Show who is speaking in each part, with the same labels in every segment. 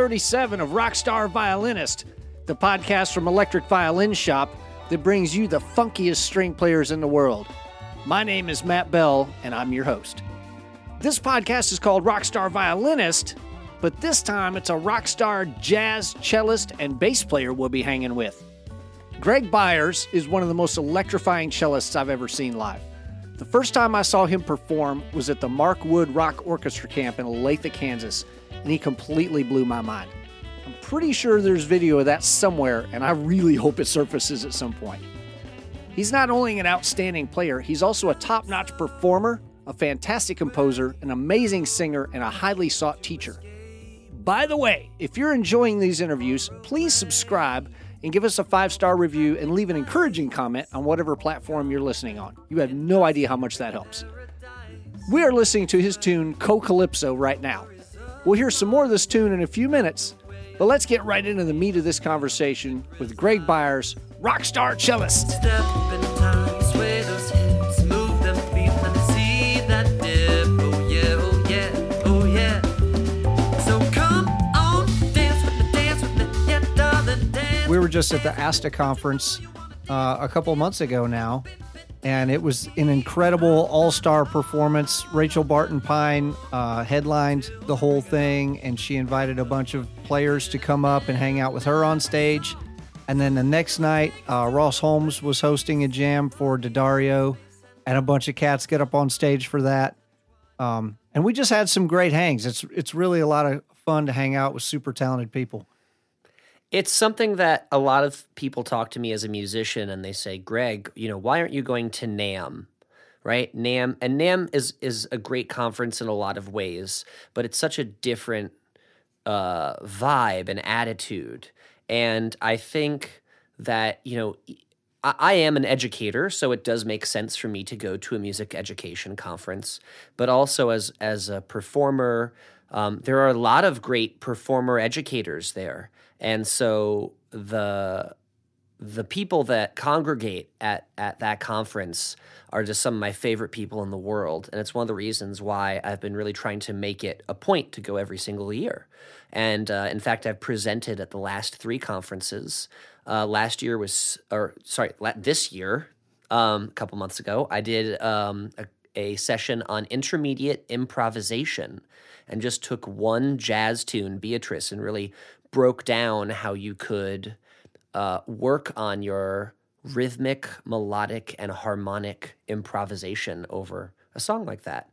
Speaker 1: episode 37 of Rockstar Violinist, the podcast from Electric Violin Shop that brings you the funkiest string players in the world. My name is Matt Bell, and I'm your host. This podcast is called Rockstar Violinist, but this time it's a rockstar jazz cellist and bass player we'll be hanging with. Greg Byers is one of the most electrifying cellists I've ever seen live. The first time I saw him perform was at the Mark Wood Rock Orchestra Camp in Olathe, Kansas, and he completely blew my mind. I'm pretty sure there's video of that somewhere, and I really hope it surfaces at some point. He's not only an outstanding player, he's also a top notch performer, a fantastic composer, an amazing singer, and a highly sought teacher. By the way, if you're enjoying these interviews, please subscribe and give us a five star review and leave an encouraging comment on whatever platform you're listening on. You have no idea how much that helps. We are listening to his tune Co Calypso right now. We'll hear some more of this tune in a few minutes, but let's get right into the meat of this conversation with Greg Byers, cellist.
Speaker 2: Yeah, darling, dance.
Speaker 1: We were just at the ASTA conference uh, a couple months ago now, and it was an incredible all star performance. Rachel Barton Pine uh, headlined the whole thing, and she invited a bunch of players to come up and hang out with her on stage. And then the next night, uh, Ross Holmes was hosting a jam for D'Addario, and a bunch of cats get up on stage for that. Um, and we just had some great hangs. It's it's really a lot of fun to hang out with super talented people.
Speaker 3: It's something that a lot of people talk to me as a musician and they say, Greg, you know, why aren't you going to NAMM? Right? NAMM and NAMM is is a great conference in a lot of ways, but it's such a different uh, vibe and attitude. And I think that, you know, I, am an educator, so it does make sense for me to go to a music education conference. But also as as a performer, um, there are a lot of great performer educators there, and so the the people that congregate at at that conference are just some of my favorite people in the world. And it's one of the reasons why I've been really trying to make it a point to go every single year. And uh, in fact I've presented at the last three conferences. Uh, last year was or sorry this year um, a couple months ago I did um, a, a session on intermediate improvisation and just took one jazz tune Beatrice and really broke down how you could uh, work on your rhythmic, melodic, and harmonic improvisation over a song like that.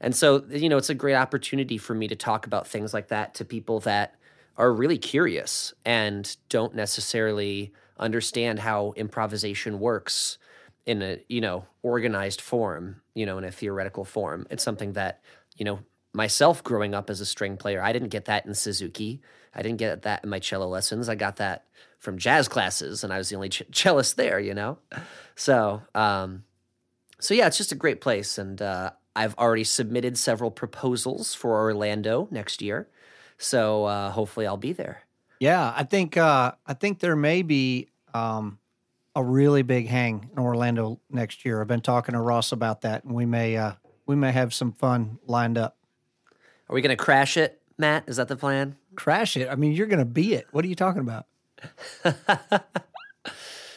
Speaker 3: And so, you know, it's a great opportunity for me to talk about things like that to people that are really curious and don't necessarily understand how improvisation works in a, you know, organized form, you know, in a theoretical form. It's something that, you know, myself growing up as a string player, I didn't get that in Suzuki. I didn't get that in my cello lessons. I got that from jazz classes, and I was the only ch- cellist there, you know. So, um, so yeah, it's just a great place, and uh, I've already submitted several proposals for Orlando next year. So uh, hopefully, I'll be there.
Speaker 1: Yeah, I think uh, I think there may be um, a really big hang in Orlando next year. I've been talking to Ross about that, and we may uh, we may have some fun lined up.
Speaker 3: Are we going to crash it, Matt? Is that the plan?
Speaker 1: Crash it? I mean, you're going to be it. What are you talking about?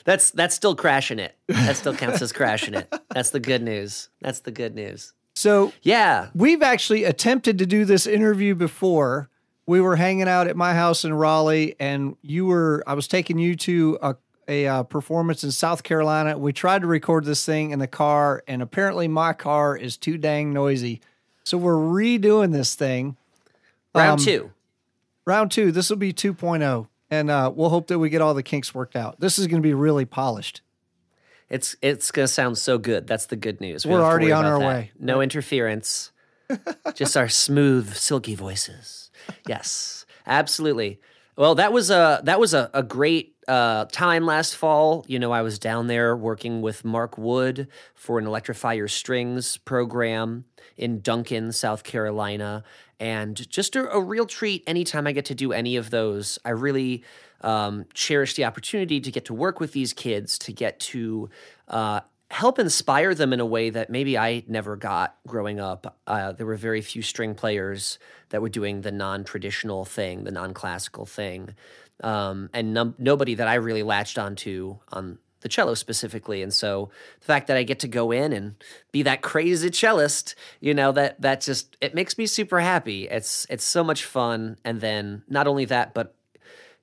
Speaker 3: That's that's still crashing it. That still counts as crashing it. That's the good news. That's the good news.
Speaker 1: So
Speaker 3: Yeah.
Speaker 1: we've actually attempted to do this interview before. We were hanging out at my house in Raleigh, and you were. I was taking you to a a uh, performance in South Carolina. We tried to record this thing in the car, and apparently my car is too dang noisy. So we're redoing this thing.
Speaker 3: Round
Speaker 1: Um,
Speaker 3: two.
Speaker 1: Round two. This will be 2.0, and uh, we'll hope that we get all the kinks worked out. This is going to be really polished.
Speaker 3: It's it's gonna sound so good. That's the good news. We
Speaker 1: We're
Speaker 3: to
Speaker 1: already on our
Speaker 3: that.
Speaker 1: way.
Speaker 3: No interference. Just our smooth, silky voices. Yes, absolutely. Well, that was a that was a, a great uh, time last fall. You know, I was down there working with Mark Wood for an Electrify Your Strings program in Duncan, South Carolina, and just a, a real treat anytime I get to do any of those. I really um, cherish the opportunity to get to work with these kids, to get to uh, help inspire them in a way that maybe I never got growing up. Uh, there were very few string players that were doing the non-traditional thing, the non-classical thing, um, and num- nobody that I really latched onto on the cello specifically. And so the fact that I get to go in and be that crazy cellist, you know, that that just it makes me super happy. It's it's so much fun. And then not only that, but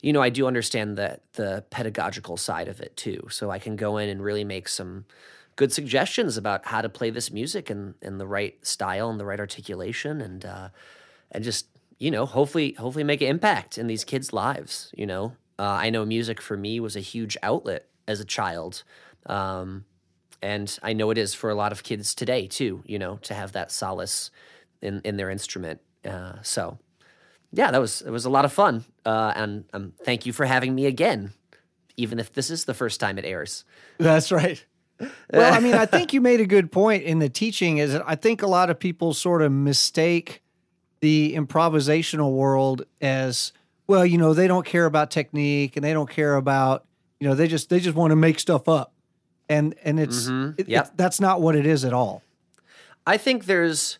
Speaker 3: you know, I do understand the the pedagogical side of it too. So I can go in and really make some good suggestions about how to play this music in, in the right style and the right articulation and uh, and just you know hopefully hopefully make an impact in these kids' lives. You know, uh, I know music for me was a huge outlet as a child. Um, and I know it is for a lot of kids today too, you know, to have that solace in, in their instrument. Uh, so yeah, that was, it was a lot of fun. Uh, and um, thank you for having me again, even if this is the first time it airs.
Speaker 1: That's right. Well, I mean, I think you made a good point in the teaching is I think a lot of people sort of mistake the improvisational world as well, you know, they don't care about technique and they don't care about, you know, they just they just want to make stuff up. And and it's,
Speaker 3: Mhm.
Speaker 1: it-
Speaker 3: Yep.
Speaker 1: it's that's not what it is at all.
Speaker 3: I think there's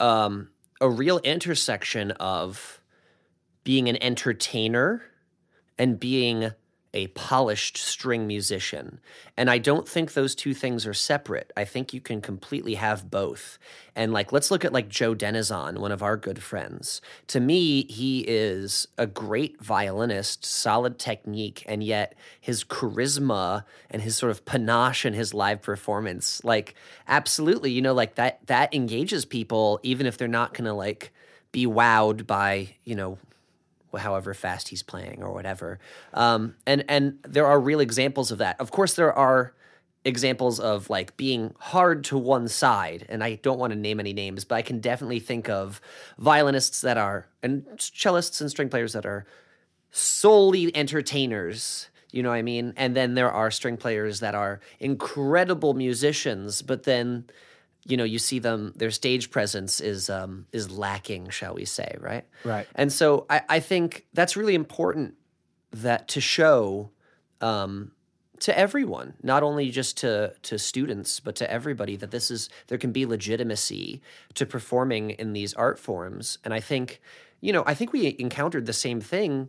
Speaker 3: um, a real intersection of being an entertainer and being a polished string musician. And I don't think those two things are separate. I think you can completely have both. And like let's look at like Joe Deninzon, one of our good friends. To me, he is a great violinist, solid technique, and yet his charisma and his sort of panache in his live performance, like absolutely, you know, like that that engages people even if they're not to like be wowed by, you know, however fast he's playing or whatever. Um, and and there are real examples of that. Of course, there are examples of like being hard to one side, and I don't want to name any names, but I can definitely think of violinists that are and cellists and string players that are solely entertainers. You know what I mean? And then there are string players that are incredible musicians, but then you know you see them their stage presence is um is lacking shall we say right?
Speaker 1: Right.
Speaker 3: and so i i think that's really important that to show um to everyone not only just to to students but to everybody that this is there can be legitimacy to performing in these art forms. And i think you know i think we encountered the same thing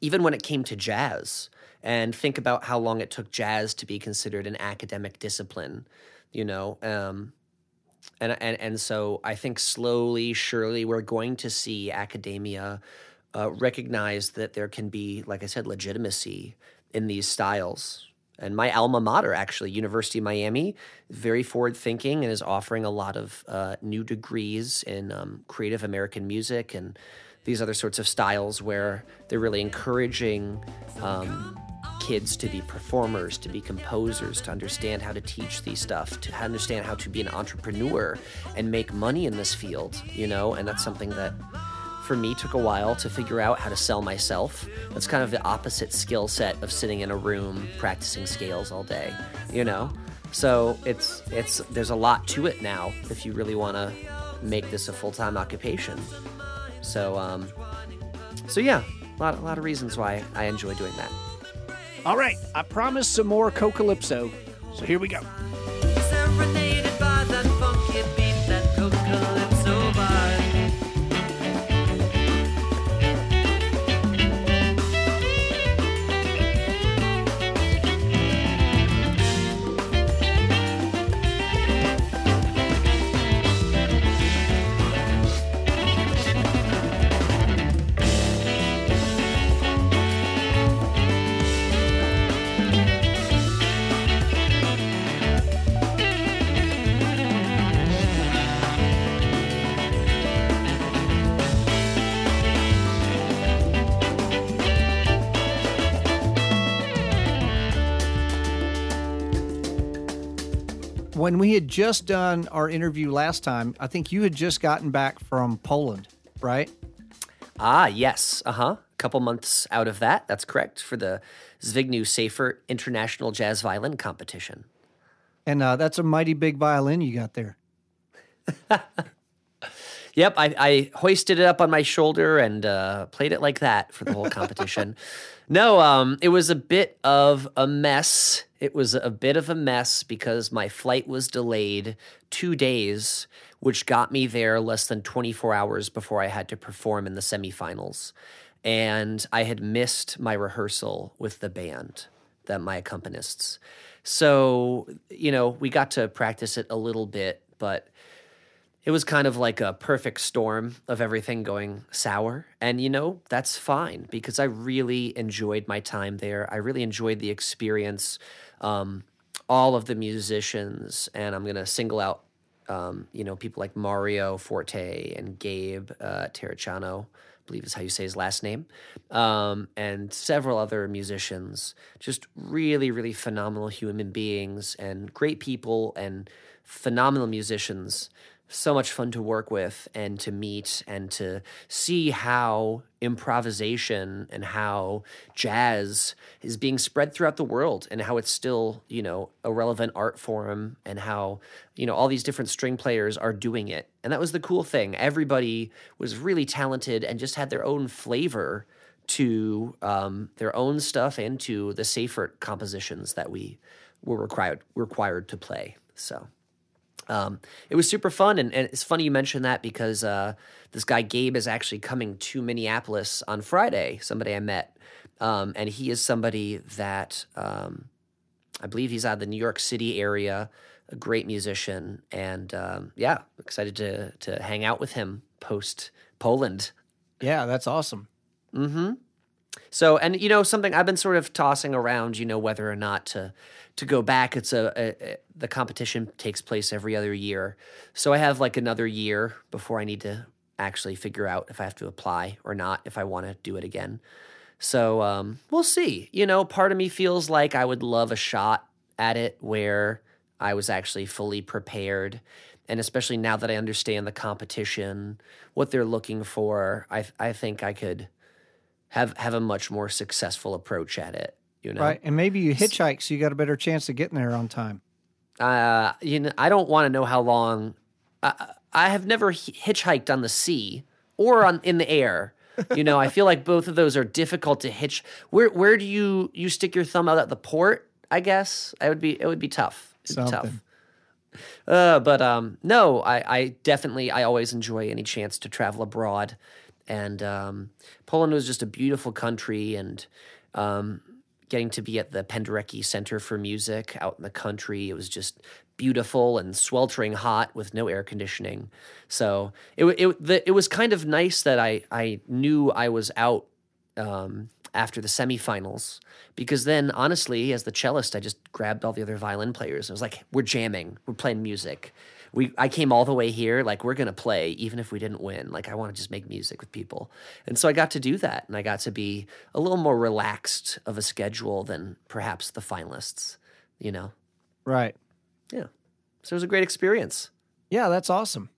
Speaker 3: even when it came to jazz. And think about how long it took jazz to be considered an academic discipline you know um, and, and and so I think slowly, surely, we're going to see academia uh, recognize that there can be, like I said, legitimacy in these styles. And my alma mater, actually, University of Miami, very forward thinking and is offering a lot of uh, new degrees in um, creative American music and these other sorts of styles where they're really encouraging um, kids to be performers, to be composers, to understand how to teach these stuff, to understand how to be an entrepreneur and make money in this field, you know? And that's something that for me took a while to figure out how to sell myself. That's kind of the opposite skill set of sitting in a room practicing scales all day, you know? So it's it's there's a lot to it now if you really want to make this a full-time occupation. So um so yeah, a lot, a lot of reasons why I enjoy doing that.
Speaker 1: All right, I promised some more Cocalypso, so here we go. When we had just done our interview last time, I think you had just gotten back from Poland, right?
Speaker 3: Ah, yes. Uh huh. A couple months out of that. That's correct for the Zbigniew Seifert International Jazz Violin Competition.
Speaker 1: And uh, that's a mighty big violin you got there.
Speaker 3: Yep, I, I hoisted it up on my shoulder and uh, played it like that for the whole competition. no, um, it was a bit of a mess. It was a bit of a mess because my flight was delayed two days, which got me there less than 24 hours before I had to perform in the semifinals. And I had missed my rehearsal with the band, that my accompanists. So, you know, we got to practice it a little bit, but it was kind of like a perfect storm of everything going sour. And, you know, that's fine because I really enjoyed my time there. I really enjoyed the experience, um, all of the musicians. And I'm going to single out, um, you know, people like Mario Forte and Gabe uh, Terracciano, I believe is how you say his last name, um, and several other musicians. Just really, really phenomenal human beings and great people and phenomenal musicians so much fun to work with and to meet and to see how improvisation and how jazz is being spread throughout the world and how it's still, you know, a relevant art form and how, you know, all these different string players are doing it. And that was the cool thing. Everybody was really talented and just had their own flavor to um, their own stuff and to the Seifert compositions that we were required required to play. So um, it was super fun, and, and it's funny you mentioned that because uh, this guy Gabe is actually coming to Minneapolis on Friday. Somebody I met, um, and he is somebody that um, I believe he's out of the New York City area. A great musician, and um, yeah, excited to to hang out with him post Poland.
Speaker 1: Yeah, that's awesome.
Speaker 3: So, and you know, something I've been sort of tossing around, you know, whether or not to to go back. It's a, a, a the competition takes place every other year, so I have like another year before I need to actually figure out if I have to apply or not if I want to do it again. So um, we'll see. You know, part of me feels like I would love a shot at it where I was actually fully prepared. And especially now that I understand the competition, what they're looking for, I I think I could have have a much more successful approach at it. You know,
Speaker 1: Right. And maybe you hitchhike so you got a better chance of getting there on time.
Speaker 3: uh, you know, I don't want to know how long. I, I have never hitchhiked on the sea or on in the air. You know, I feel like both of those are difficult to hitch. Where where do you you stick your thumb out at the port? I guess I would be it would be tough. It'd be tough. Uh, but um, no, I, I definitely I always enjoy any chance to travel abroad, and um, Poland was just a beautiful country, and um, getting to be at the Penderecki Center for Music out in the country, it was just beautiful and sweltering hot with no air conditioning. So it it the, it was kind of nice that I I knew I was out um, after the semifinals because then honestly as the cellist i just grabbed all the other violin players i was like we're jamming we're playing music we i came all the way here like we're gonna play even if we didn't win like i want to just make music with people and so i got to do that and i got to be a little more relaxed of a schedule than perhaps the finalists you know
Speaker 1: Right.
Speaker 3: yeah so it was a great experience
Speaker 1: Yeah, that's awesome.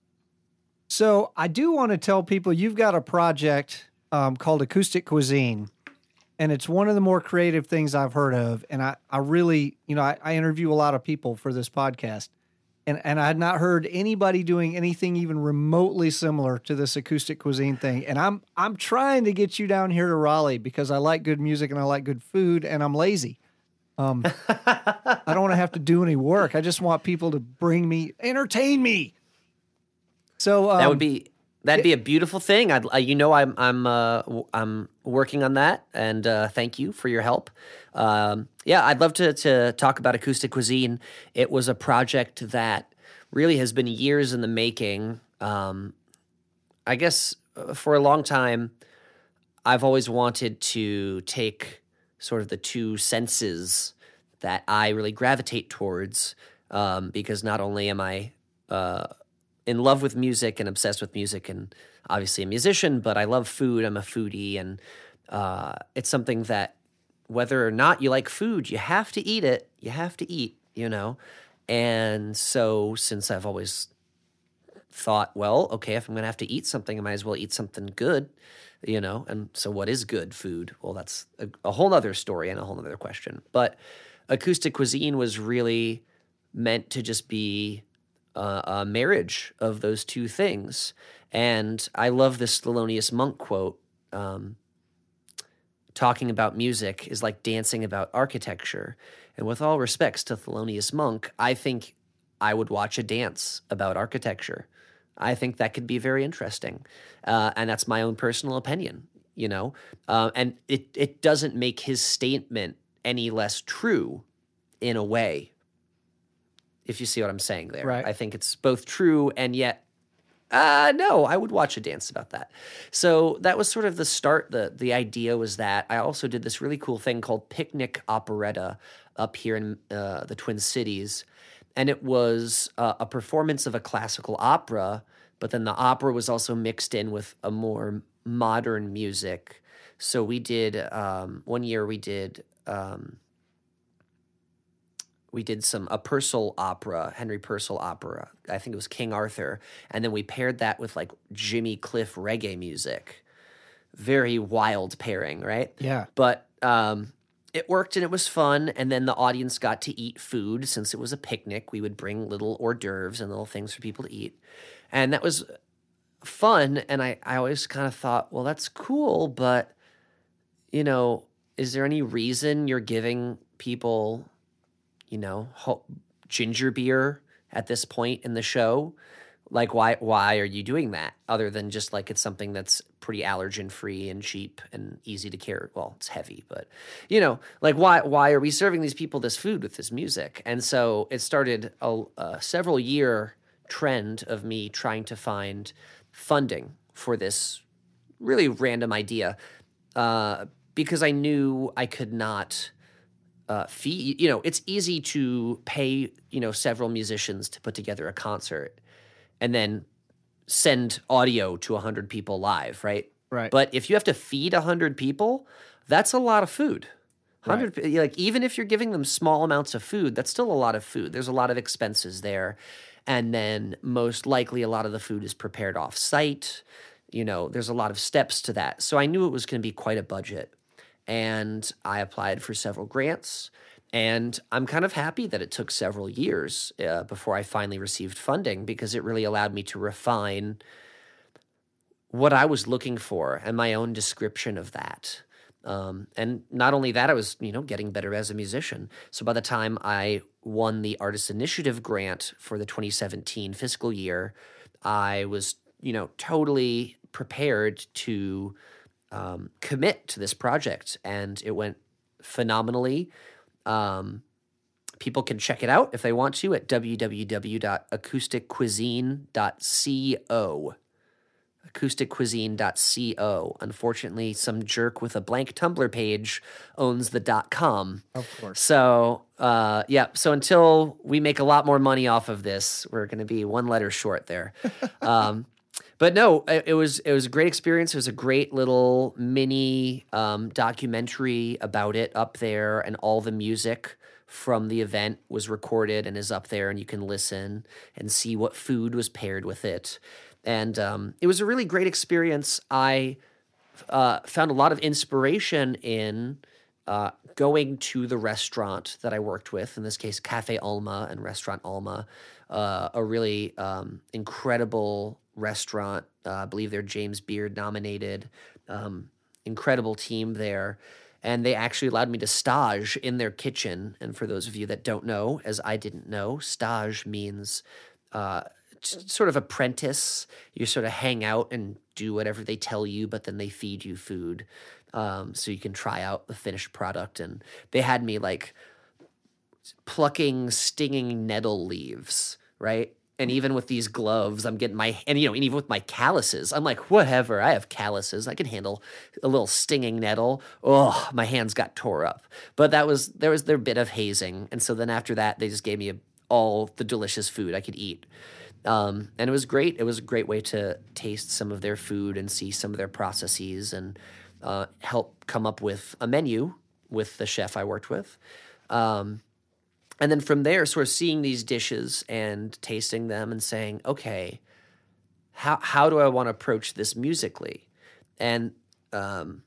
Speaker 1: So I do want to tell people you've got a project um, called Acoustic Cuisine, and it's one of the more creative things I've heard of. And I, I really, you know, I, I interview a lot of people for this podcast, and and I had not heard anybody doing anything even remotely similar to this acoustic cuisine thing. And I'm I'm trying to get you down here to Raleigh because I like good music and I like good food, and I'm lazy. Um, I don't want to have to do any work. I just want people to bring me, entertain me. So um,
Speaker 3: that would be that'd be a beautiful thing. I'd, uh, you know, I'm I'm uh, w- I'm working on that, and uh, thank you for your help. Um, yeah, I'd love to to talk about acoustic cuisine. It was a project that really has been years in the making. Um, I guess uh, for a long time, I've always wanted to take sort of the two senses that I really gravitate towards, um, because not only am I uh, in love with music and obsessed with music and obviously a musician, but I love food. I'm a foodie, and uh, it's something that whether or not you like food, you have to eat it. You have to eat, you know. And so, since I've always thought, well, okay, if I'm going to have to eat something, I might as well eat something good, you know? And so, what is good food? Well, that's a, a whole other story and a whole other question. But acoustic cuisine was really meant to just be uh, a marriage of those two things. And I love this Thelonious Monk quote. Um, talking about music is like dancing about architecture. And with all respects to Thelonious Monk, I think I would watch a dance about architecture. I think that could be very interesting. Uh, and that's my own personal opinion, you know? Uh, and it, it doesn't make his statement any less true in a way, if you see what I'm saying there.
Speaker 1: Right.
Speaker 3: I think it's both true and yet uh no, I would watch a dance about that. So that was sort of the start. The the idea was that I also did this really cool thing called Picnic Operetta up here in uh, the Twin Cities, and it was uh, a performance of a classical opera, but then the opera was also mixed in with a more modern music. So we did um, one year we did. Um, we did some a Purcell opera, Henry Purcell opera. I think it was King Arthur, and then we paired that with like Jimmy Cliff reggae music. Very wild pairing, right?
Speaker 1: Yeah.
Speaker 3: But um, it worked and it was fun. And then the audience got to eat food since it was a picnic. We would bring little hors d'oeuvres and little things for people to eat, and that was fun. And I I always kind of thought, well, that's cool, but you know, is there any reason you're giving people you know, ginger beer at this point in the show. Like, why? Why are you doing that? Other than just like it's something that's pretty allergen free and cheap and easy to carry. Well, it's heavy, but you know, like why? Why are we serving these people this food with this music? And so it started a, a several year trend of me trying to find funding for this really random idea uh, because I knew I could not uh, fee. You know, it's easy to pay you know several musicians to put together a concert, and then send audio to hundred people live, right?
Speaker 1: Right.
Speaker 3: But if you have to feed hundred people, that's a lot of food. Hundred like even if you're giving them small amounts of food, that's still a lot of food. There's a lot of expenses there, and then most likely a lot of the food is prepared off site. You know, there's a lot of steps to that. So I knew it was going to be quite a budget and I applied for several grants. And I'm kind of happy that it took several years uh, before I finally received funding because it really allowed me to refine what I was looking for and my own description of that. Um, and not only that, I was you know getting better as a musician. So by the time I won the Artist Initiative grant for the 2017 fiscal year, I was you know totally prepared to um, commit to this project, and it went phenomenally. Um, people can check it out if they want to at www.acousticcuisine.co. Acousticcuisine.co. Unfortunately, some jerk with a blank Tumblr page owns the .com.
Speaker 1: Of course.
Speaker 3: So, uh, yeah. So until we make a lot more money off of this, we're going to be one letter short there. um, but no, it, it was it was a great experience. It was a great little mini um, documentary about it up there, and all the music from the event was recorded and is up there, and you can listen and see what food was paired with it. And um, it was a really great experience. I uh, found a lot of inspiration in uh, going to the restaurant that I worked with, in this case, Cafe Alma and Restaurant Alma, uh, a really um, incredible restaurant. Uh, I believe they're James Beard nominated. Um, incredible team there. And they actually allowed me to stage in their kitchen. And for those of you that don't know, as I didn't know, stage means uh, sort of apprentice. You sort of hang out and do whatever they tell you, but then they feed you food. Um, so you can try out the finished product. And they had me like plucking stinging nettle leaves, right? And even with these gloves, I'm getting my and you know, and even with my calluses, I'm like, whatever. I have calluses. I can handle a little stinging nettle. Oh, my hands got tore up. But that was there was their bit of hazing, and so then after that, they just gave me a, all the delicious food I could eat. Um, and it was great. It was a great way to taste some of their food and see some of their processes and uh, help come up with a menu with the chef I worked with. Um, and then from there, sort of seeing these dishes and tasting them and saying, okay, how how do I want to approach this musically? And um,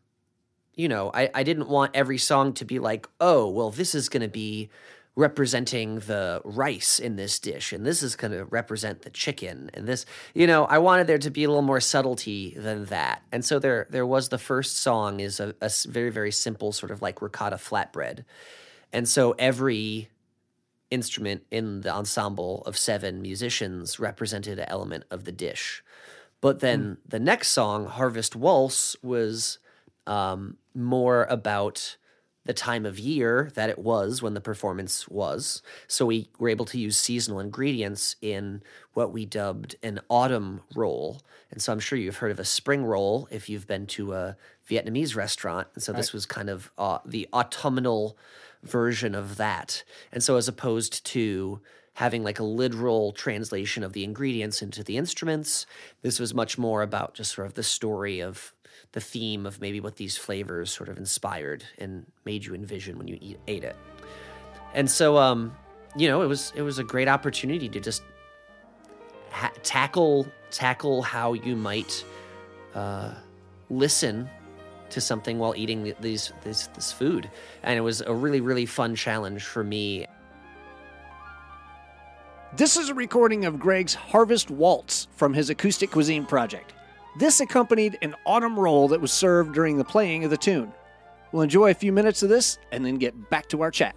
Speaker 3: you know, I, I didn't want every song to be like, oh, well, this is going to be representing the rice in this dish and this is going to represent the chicken and this you know i wanted there to be a little more subtlety than that and so there there was the first song is a very very simple sort of like ricotta flatbread and so every instrument in the ensemble of seven musicians represented an element of the dish but then the next song harvest waltz was um, more about the time of year that it was when the performance was. So we were able to use seasonal ingredients in what we dubbed an autumn roll. And so I'm sure you've heard of a spring roll if you've been to a Vietnamese restaurant. And so this was kind of uh, the autumnal version of that. And so as opposed to having like a literal translation of the ingredients into the instruments, this was much more about just sort of the story of the theme of maybe what these flavors sort of inspired and made you envision when you eat, ate it. And so, um, you know, it was it was a great opportunity to just ha- tackle tackle how you might uh, listen to something while eating these this this food, and it was a really really fun challenge for me.
Speaker 1: This is a recording of Greg's Harvest Waltz from his acoustic cuisine project. This accompanied an autumn roll that was served during the playing of the tune. We'll enjoy a few minutes of this and then get back to our chat.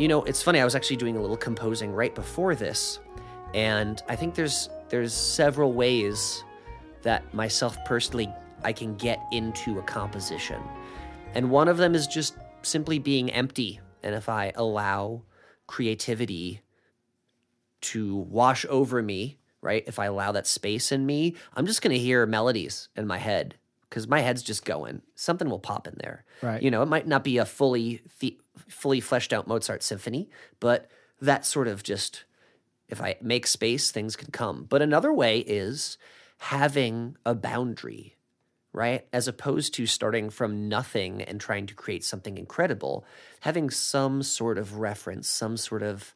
Speaker 3: You know, it's funny. I was actually doing a little composing right before this, and I think there's there's several ways that myself personally I can get into a composition, and one of them is just simply being empty. And if I allow creativity to wash over me, right? If I allow that space in me, I'm just going to hear melodies in my head because my head's just going. Something will pop in there.
Speaker 1: Right.
Speaker 3: You know, it might not be a fully the, fully fleshed out Mozart symphony, but that sort of just if I make space, things can come. But another way is having a boundary, right? As opposed to starting from nothing and trying to create something incredible, having some sort of reference, some sort of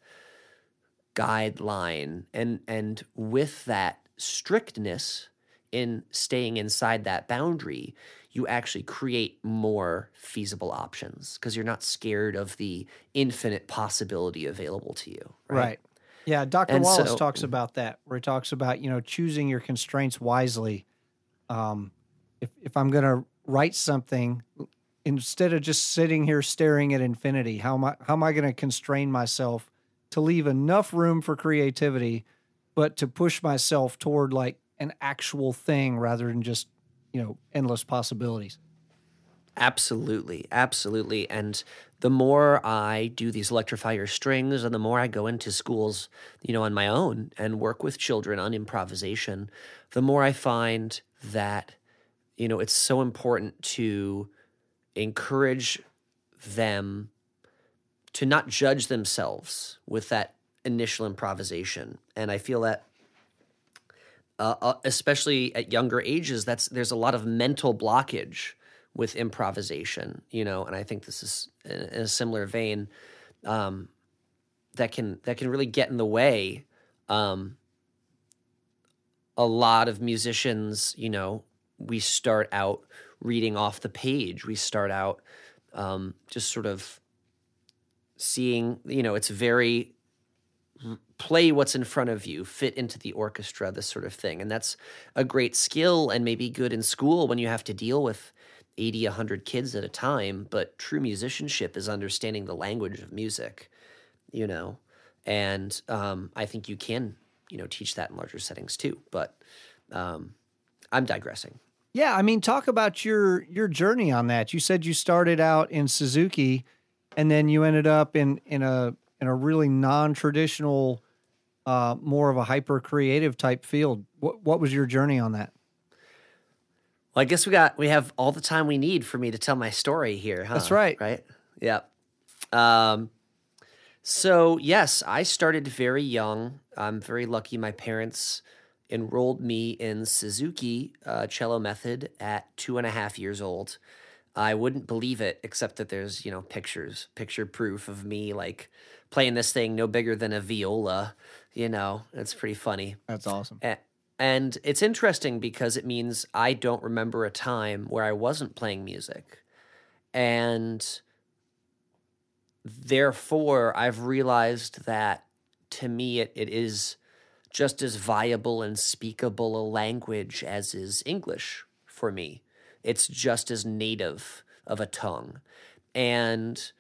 Speaker 3: guideline and and with that strictness in staying inside that boundary you actually create more feasible options because you're not scared of the infinite possibility available to you right,
Speaker 4: Right. Yeah, Dr.
Speaker 3: And
Speaker 4: Wallace
Speaker 3: so-
Speaker 4: talks about that, where he talks about, you know, choosing your constraints wisely. Um, if, if I'm going to write something, instead of just sitting here staring at infinity, how am I, how am I going to constrain myself to leave enough room for creativity, but to push myself toward like an actual thing rather than just, you know, endless possibilities?
Speaker 3: Absolutely, absolutely. And the more I do these electrify your strings, and the more I go into schools, you know, on my own and work with children on improvisation, the more I find that, you know, it's so important to encourage them to not judge themselves with that initial improvisation. And I feel that uh, uh, especially at younger ages, that's there's a lot of mental blockage with improvisation, you know. And I think this is in, in a similar vein um, that can that can really get in the way. Um, a lot of musicians, you know, we start out reading off the page. We start out um, just sort of seeing, you know, it's very play what's in front of you, fit into the orchestra, this sort of thing. And that's a great skill and maybe good in school when you have to deal with 80, 100 kids at a time. But true musicianship is understanding the language of music, you know. And um, I think you can, you know, teach that in larger settings too. But um, I'm digressing.
Speaker 4: Yeah, I mean, talk about your your journey on that. You said you started out in Suzuki, and then you ended up in in a in a really non traditional, uh, more of a hyper creative type field. What what was your journey on that?
Speaker 3: Well, I guess we got we have all the time we need for me to tell my story here. Huh?
Speaker 4: That's right.
Speaker 3: Right. Yeah. Um. So yes, I started very young. I'm very lucky. My parents enrolled me in Suzuki uh, cello method at two and a half years old. I wouldn't believe it, except that there's you know pictures, picture proof of me like playing this thing no bigger than a viola. You know, it's pretty funny.
Speaker 4: That's awesome.
Speaker 3: A- And it's interesting because it means I don't remember a time where I wasn't playing music. And therefore, I've realized that to me, it, it is just as viable and speakable a language as is English for me. It's just as native of a tongue. And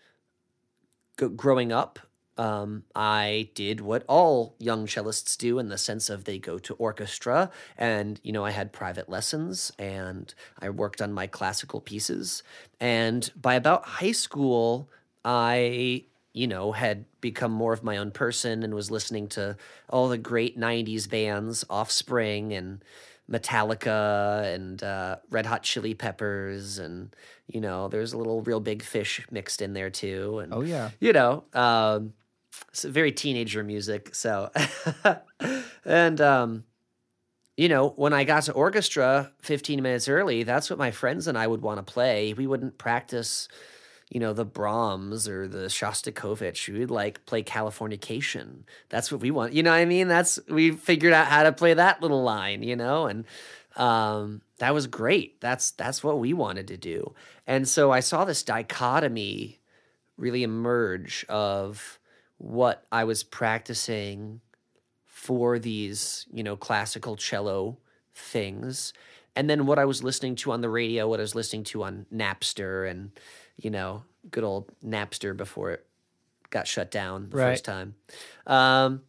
Speaker 3: g- growing up, um, I did what all young cellists do in the sense of they go to orchestra, and you know I had private lessons, and I worked on my classical pieces. And by about high school, I you know had become more of my own person and was listening to all the great '90s bands, Offspring and Metallica and uh, Red Hot Chili Peppers, and you know there's a little Reel Big Fish mixed in there too. And
Speaker 4: Oh yeah.
Speaker 3: you know, um, very teenager music. So, and um, you know, when I got to orchestra 15 minutes early, that's what my friends and I would want to play. We wouldn't practice, you know, the Brahms or the Shostakovich. We would like play Californication. That's what we want. You know what I mean? That's we figured out how to play that little line. You know, and um, that was great. That's that's what we wanted to do. And so I saw this dichotomy really emerge of what I was practicing for these, you know, classical cello things, and then what I was listening to on the radio, what I was listening to on Napster, and you know, good old Napster before it got shut down the
Speaker 4: Right.
Speaker 3: first time. Um,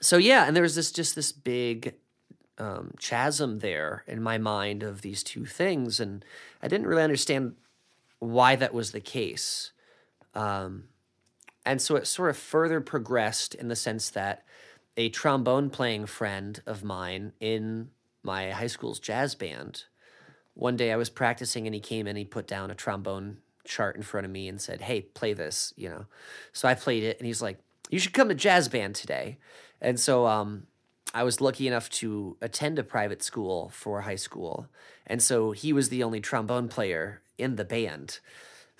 Speaker 3: so yeah, and there was this just this big um, chasm there in my mind of these two things, and I didn't really understand why that was the case. Um, and so it sort of further progressed in the sense that a trombone playing friend of mine in my high school's jazz band, one day I was practicing and he came and he put down a trombone chart in front of me and said, Hey, play this, you know. So I played it and he's like, You should come to jazz band today. And so um, I was lucky enough to attend a private school for high school. And so he was the only trombone player in the band.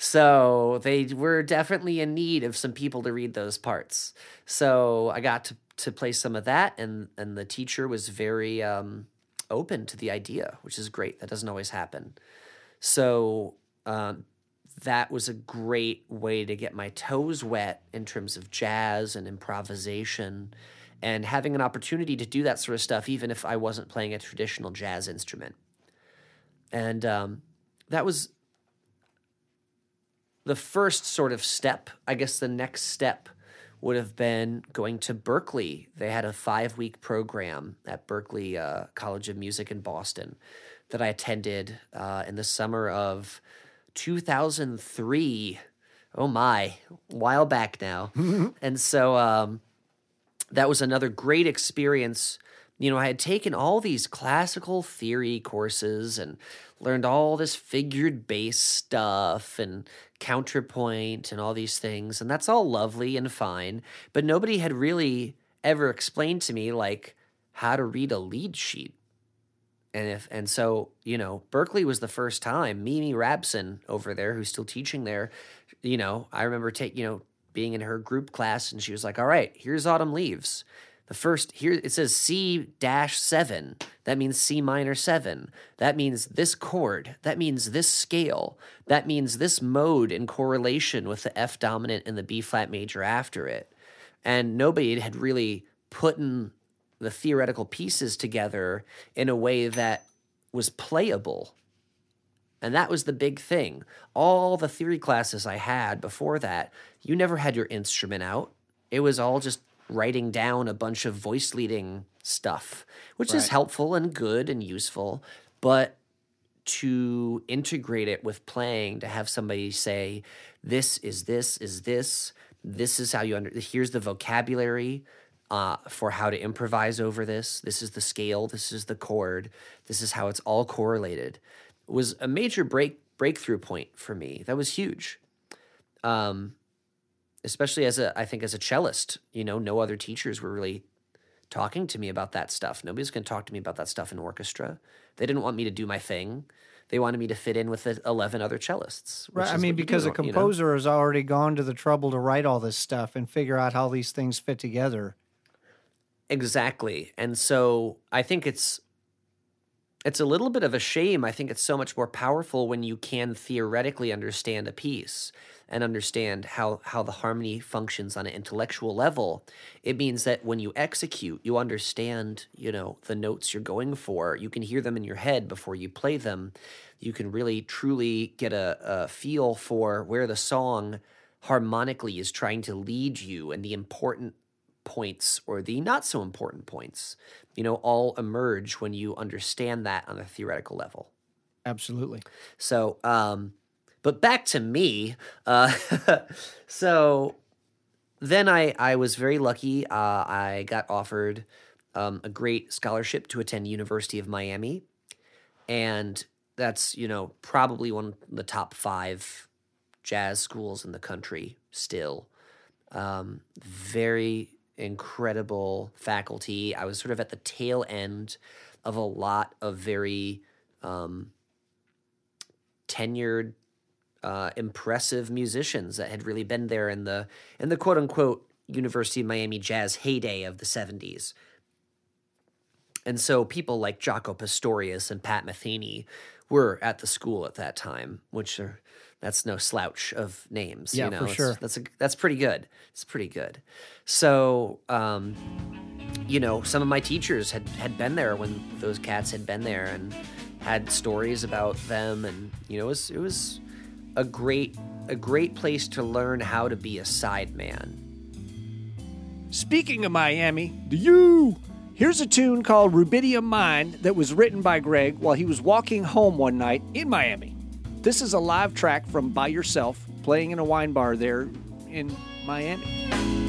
Speaker 3: So they were definitely in need of some people to read those parts. So I got to, to play some of that, and, and the teacher was very um, open to the idea, which is great. That doesn't always happen. So um, that was a great way to get my toes wet in terms of jazz and improvisation and having an opportunity to do that sort of stuff, even if I wasn't playing a traditional jazz instrument. And um, that was the first sort of step. I guess the next step would have been going to Berklee. They had a five week program at Berklee uh, College of Music in Boston that I attended uh, in the summer of 2003. Oh my, a while back now. and so um, that was another great experience you know, I had taken all these classical theory courses and learned all this figured bass stuff and counterpoint and all these things. And that's all lovely and fine. But nobody had really ever explained to me, like, how to read a lead sheet. And if and so, you know, Berklee was the first time. Mimi Rabson over there, who's still teaching there, you know, I remember take, you know, being in her group class and she was like, All right, here's Autumn Leaves. The first here it says C dash seven. That means C minor seven. That means this chord. That means this scale. That means this mode in correlation with the F dominant and the B flat major after it. And nobody had really put in the theoretical pieces together in a way that was playable. And that was the big thing. All the theory classes I had before that, you never had your instrument out. It was all just writing down a bunch of voice leading stuff, which is helpful and good and useful. But to integrate it with playing, to have somebody say, this is this, is this, this is how you under, here's the vocabulary uh, for how to improvise over this. This is the scale, this is the chord, this is how it's all correlated. Was a major break breakthrough point for me. That was huge. Um, especially as a I think as a cellist, you know, no other teachers were really talking to me about that stuff. Nobody's going to talk to me about that stuff in orchestra. They didn't want me to do my thing. They wanted me to fit in with the 11 other cellists.
Speaker 4: Right. I mean, because
Speaker 3: do,
Speaker 4: a
Speaker 3: you know?
Speaker 4: composer has already gone to the trouble to write all this stuff and figure out how these things fit together.
Speaker 3: Exactly. And so I think it's it's a little bit of a shame. I think it's so much more powerful when you can theoretically understand a piece and understand how how the harmony functions on an intellectual level. It means that when you execute, you understand, you know, the notes you're going for. You can hear them in your head before you play them. You can really truly get a, a feel for where the song harmonically is trying to lead you and the important points or the not so important points, you know, all emerge when you understand that on a theoretical level.
Speaker 4: Absolutely.
Speaker 3: So, um, but back to me. Uh, so then I, I was very lucky. Uh, I got offered um, a great scholarship to attend University of Miami, and that's you know probably one of the top five jazz schools in the country still. Um, very incredible faculty. I was sort of at the tail end of a lot of very um, tenured, uh, impressive musicians that had really been there in the in the quote unquote University of Miami jazz heyday of the seventies. And so people like Jaco Pastorius and Pat Metheny were at the school at that time, which are that's no slouch of names.
Speaker 4: Yeah,
Speaker 3: you know,
Speaker 4: for sure.
Speaker 3: That's a, that's pretty good. It's pretty good. So, um, you know, some of my teachers had had been there when those cats had been there and had stories about them, and you know, it was it was a great a great place to learn how to be a sideman.
Speaker 1: Speaking of Miami, do you? Here's a tune called Rubidium Mind that was written by Greg while he was walking home one night in Miami. This is a live track from By Yourself, playing in a wine bar there in Miami.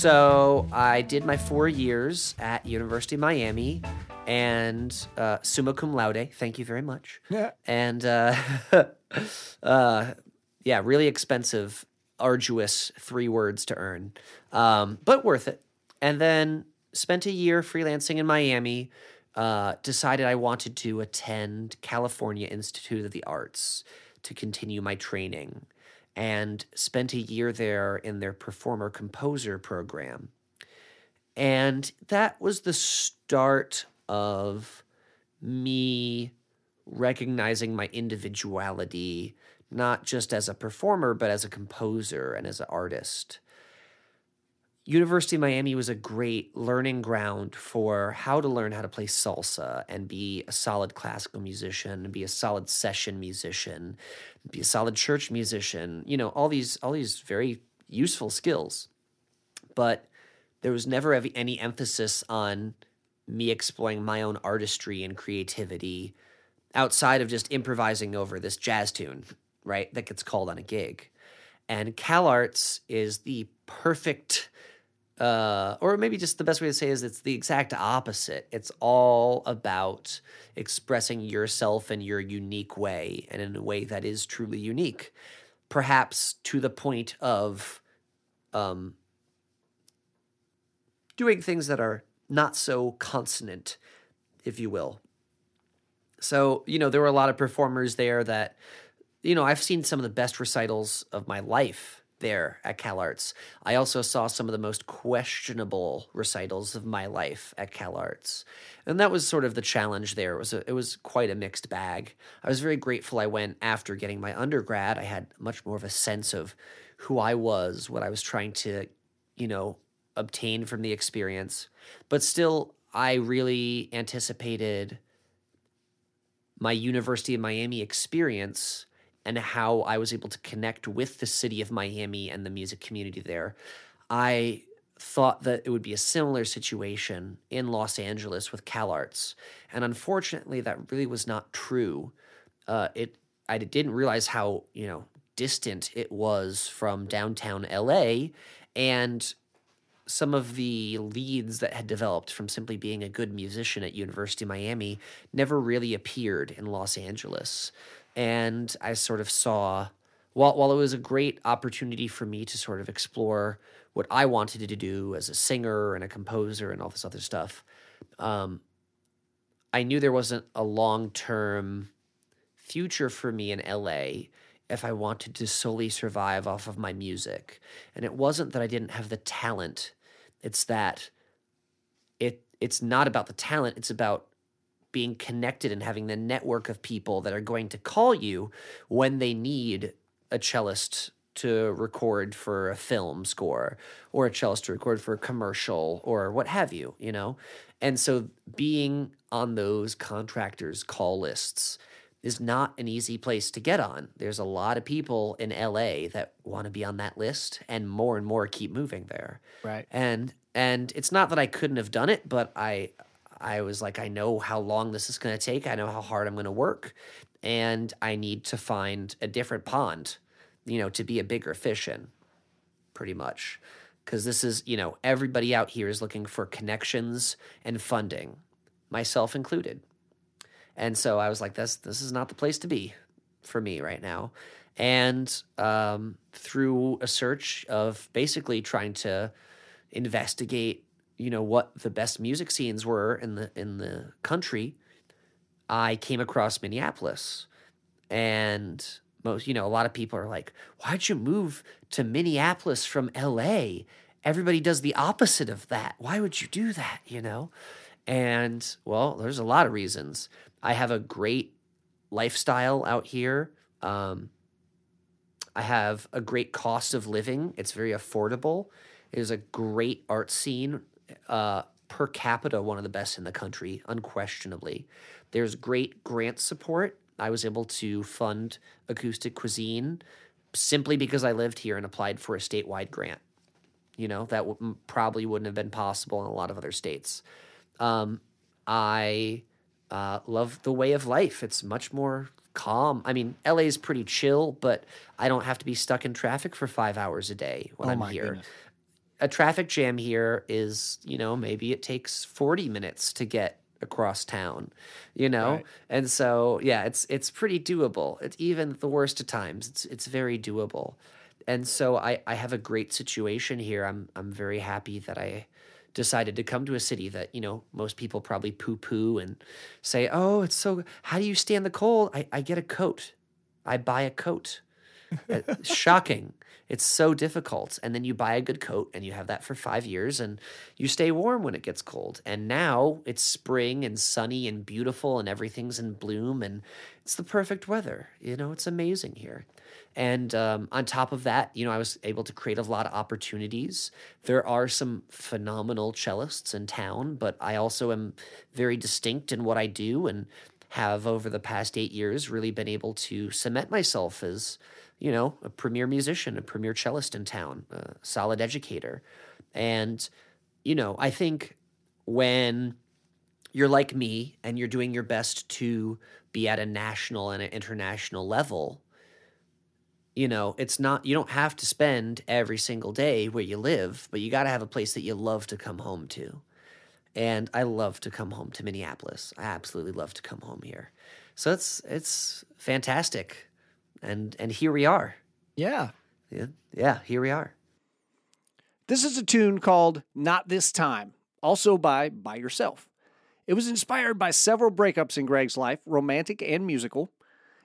Speaker 3: So I did my four years at University of Miami, and uh, summa cum laude. Thank you very much.
Speaker 4: Yeah.
Speaker 3: And uh, uh, yeah, really expensive, arduous three words to earn, um, but worth it. And then spent a year freelancing in Miami. Uh, decided I wanted to attend California Institute of the Arts to continue my training, and spent a year there in their performer composer program. And that was the start of me recognizing my individuality, not just as a performer, but as a composer and as an artist. University of Miami was a great learning ground for how to learn how to play salsa and be a solid classical musician and be a solid session musician, be a solid church musician, you know, all these all these very useful skills. But there was never any emphasis on me exploring my own artistry and creativity outside of just improvising over this jazz tune, right? That gets called on a gig. And CalArts is the perfect uh, or maybe just the best way to say is it's the exact opposite. It's all about expressing yourself in your unique way and in a way that is truly unique, perhaps to the point of um, doing things that are not so consonant, if you will. So, you know, there were a lot of performers there that, you know, I've seen some of the best recitals of my life there at CalArts. I also saw some of the most questionable recitals of my life at CalArts. And that was sort of the challenge there. It was a, it was quite a mixed bag. I was very grateful I went after getting my undergrad. I had much more of a sense of who I was, what I was trying to, you know, obtain from the experience. But still I really anticipated my University of Miami experience and how I was able to connect with the city of Miami and the music community there. I thought that it would be a similar situation in Los Angeles with CalArts, and unfortunately, that really was not true. Uh, it I didn't realize how you know distant it was from downtown LA, and some of the leads that had developed from simply being a good musician at University of Miami never really appeared in Los Angeles. And I sort of saw while while it was a great opportunity for me to sort of explore what I wanted to do as a singer and a composer and all this other stuff, um, I knew there wasn't a long term future for me in LA if I wanted to solely survive off of my music. And it wasn't that I didn't have the talent. It's that it it's not about the talent, it's about being connected and having the network of people that are going to call you when they need a cellist to record for a film score or a cellist to record for a commercial or what have you, you know? And so being on those contractors' call lists is not an easy place to get on. There's a lot of people in LA that want to be on that list and more and more keep moving there.
Speaker 4: Right.
Speaker 3: And and it's not that I couldn't have done it, but I I was like I know how long this is going to take. I know how hard I'm going to work and I need to find a different pond, you know, to be a bigger fish in pretty much. Cuz this is, you know, everybody out here is looking for connections and funding, myself included. And so I was like, this this is not the place to be for me right now. And um, through a search of basically trying to investigate, you know, what the best music scenes were in the in the country, I came across Minneapolis. And most, you know, a lot of people are like, why'd you move to Minneapolis from LA? Everybody does the opposite of that. Why would you do that? You know? And well, there's a lot of reasons. I have a great lifestyle out here. Um, I have a great cost of living. It's very affordable. It is a great art scene. Uh, per capita, one of the best in the country, unquestionably. There's great grant support. I was able to fund acoustic cuisine simply because I lived here and applied for a statewide grant. You know, that w- probably wouldn't have been possible in a lot of other states. Um, I uh, love the way of life. It's much more calm. I mean, LA is pretty chill, but I don't have to be stuck in traffic for five hours a day when
Speaker 4: Oh
Speaker 3: I'm here.
Speaker 4: goodness.
Speaker 3: A traffic jam here is, you know, maybe it takes 40 minutes to get across town, you know?
Speaker 4: Right.
Speaker 3: And so, yeah, it's it's pretty doable. It's even the worst of times. It's it's very doable. And so I I have a great situation here. I'm I'm very happy that I decided to come to a city that, you know, most people probably poo-poo and say, "Oh, it's so how do you stand the cold?" I I get a coat. I buy a coat. Uh, Shocking. It's so difficult. And then you buy a good coat and you have that for five years and you stay warm when it gets cold. And now it's spring and sunny and beautiful and everything's in bloom and it's the perfect weather. You know, it's amazing here. And um, on top of that, you know, I was able to create a lot of opportunities. There are some phenomenal cellists in town, but I also am very distinct in what I do and have over the past eight years really been able to cement myself as you know a premier musician a premier cellist in town a solid educator and you know i think when you're like me and you're doing your best to be at a national and an international level you know it's not you don't have to spend every single day where you live but you got to have a place that you love to come home to and I love to come home to Minneapolis. I absolutely love to come home here. So it's it's fantastic, and and here we are.
Speaker 4: Yeah.
Speaker 3: Yeah, yeah, here we are.
Speaker 1: This is a tune called Not This Time, also by By Yourself. It was inspired by several breakups in Greg's life, romantic and musical.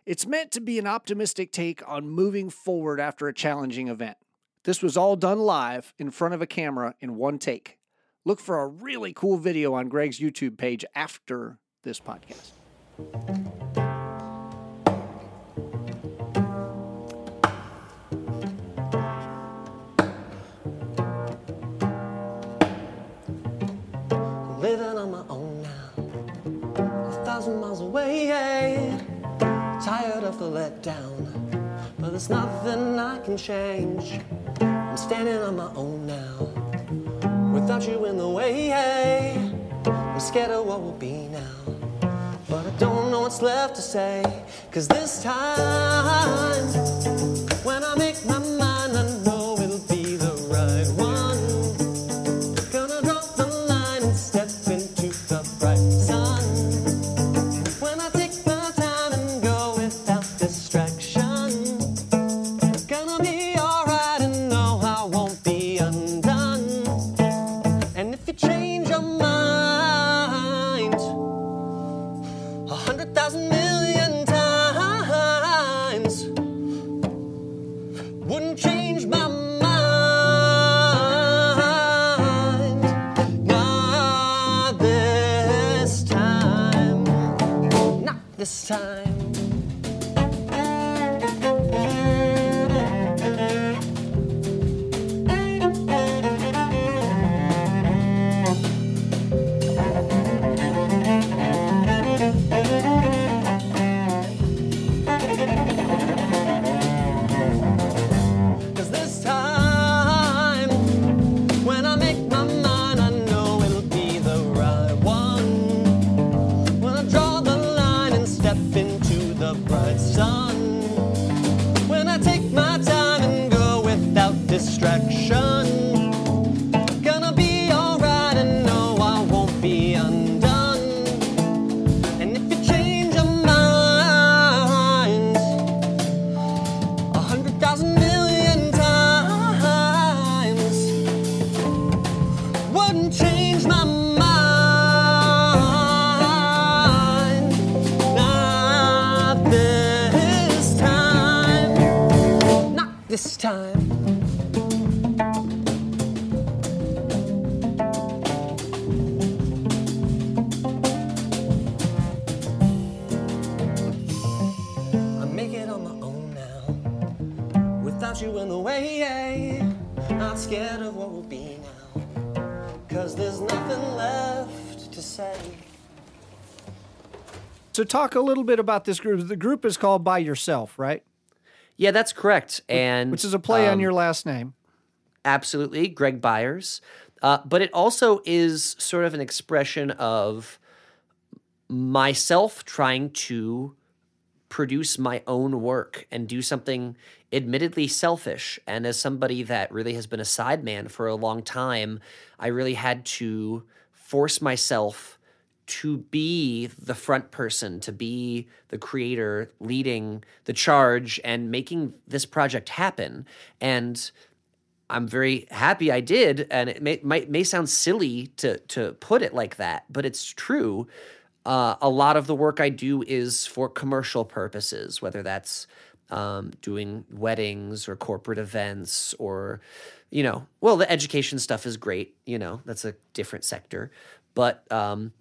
Speaker 1: It's meant to be an optimistic take on moving forward after a challenging event. This was all done live in front of a camera in one take. Look for a really cool video on Greg's YouTube page after this podcast.
Speaker 2: The letdown, but there's nothing I can change. I'm standing on my own now, without you in the way. I'm scared of what will be now, but I don't know what's left to say. Cause this time, when I make my bright sun.
Speaker 4: Talk a little bit about this group. The group is called By Yourself, right?
Speaker 3: Yeah, that's correct. And
Speaker 4: Which is a play on
Speaker 3: um,
Speaker 4: your last name.
Speaker 3: absolutely Greg Byers. Uh, but it also is sort of an expression of myself trying to produce my own work and do something admittedly selfish. And as somebody that really has been a sideman for a long time, I really had to force myself to be the front person, to be the creator, leading the charge and making this project happen. And I'm very happy I did, and it may might may sound silly to to put it like that, but it's true. Uh, a lot of the work I do is for commercial purposes, whether that's um, doing weddings or corporate events or, you know, well, the education stuff is great. You know, that's a different sector, but um,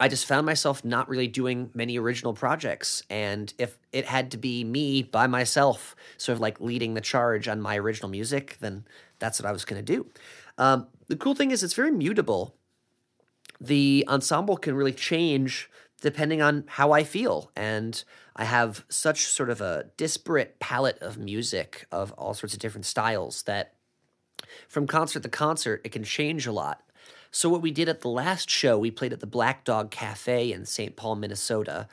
Speaker 3: I just found myself not really doing many original projects. And if it had to be me by myself, sort of like leading the charge on my original music, then that's what I was going to do. Um, the cool thing is, it's very mutable. The ensemble can really change depending on how I feel. And I have such sort of a disparate palette of music of all sorts of different styles that from concert to concert, it can change a lot. So, what we did at the last show, we played at the Black Dog Cafe in St. Paul, Minnesota.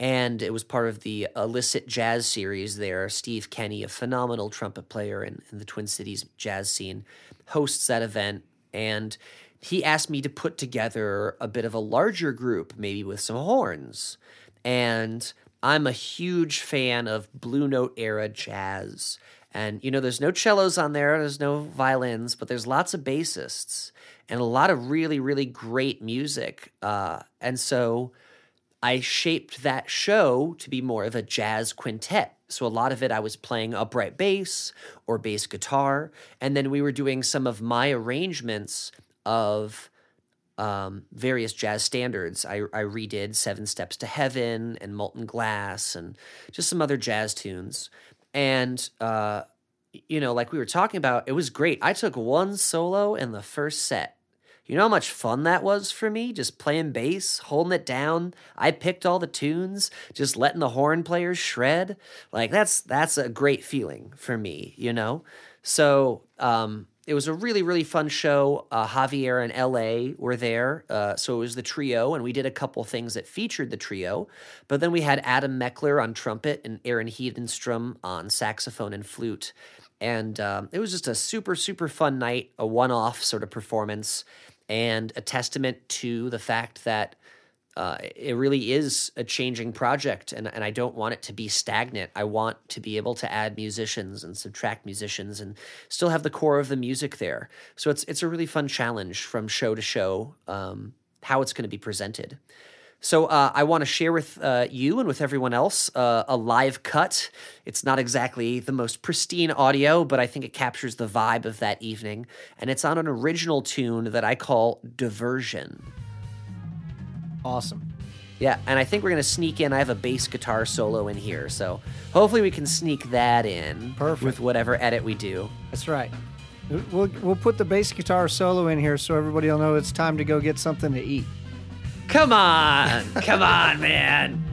Speaker 3: And it was part of the Illicit Jazz series there. Steve Kenny, a phenomenal trumpet player in, in the Twin Cities jazz scene, hosts that event. And he asked me to put together a bit of a larger group, maybe with some horns. And I'm a huge fan of Blue Note era jazz. And, you know, there's no cellos on there, there's no violins, but there's lots of bassists and a lot of really, really great music. Uh, and so I shaped that show to be more of a jazz quintet. So a lot of it I was playing upright bass or bass guitar. And then we were doing some of my arrangements of um, various jazz standards. I, I redid Seven Steps to Heaven and Molten Glass and just some other jazz tunes. And, uh, you know, like we were talking about, it was great. I took one solo in the first set. You know how much fun that was for me? Just playing bass, holding it down. I picked all the tunes, just letting the horn players shred. Like that's that's a great feeling for me, you know. So um, it was a really really fun show. Uh, Javier and La were there, uh, so it was the trio, and we did a couple things that featured the trio. But then we had Adam Meckler on trumpet and Aaron Hedenstrom on saxophone and flute, and um, it was just a super super fun night, a one off sort of performance, and a testament to the fact that uh, it really is a changing project and, and I don't want it to be stagnant. I want to be able to add musicians and subtract musicians and still have the core of the music there. So it's it's a really fun challenge from show to show um, how it's going to be presented. So uh, I want to share with uh, you and with everyone else uh, a live cut. It's not exactly the most pristine audio, but I think it captures the vibe of that evening, and it's on an original tune that I call Diversion.
Speaker 4: Awesome.
Speaker 3: Yeah, and I think we're gonna sneak in. I have a bass guitar solo in here, so hopefully we can sneak that in.
Speaker 4: Perfect.
Speaker 3: with whatever edit we do.
Speaker 4: That's right. We'll, we'll put the bass guitar solo in here so everybody will know it's time to go get something to eat.
Speaker 3: Come on, come on, man.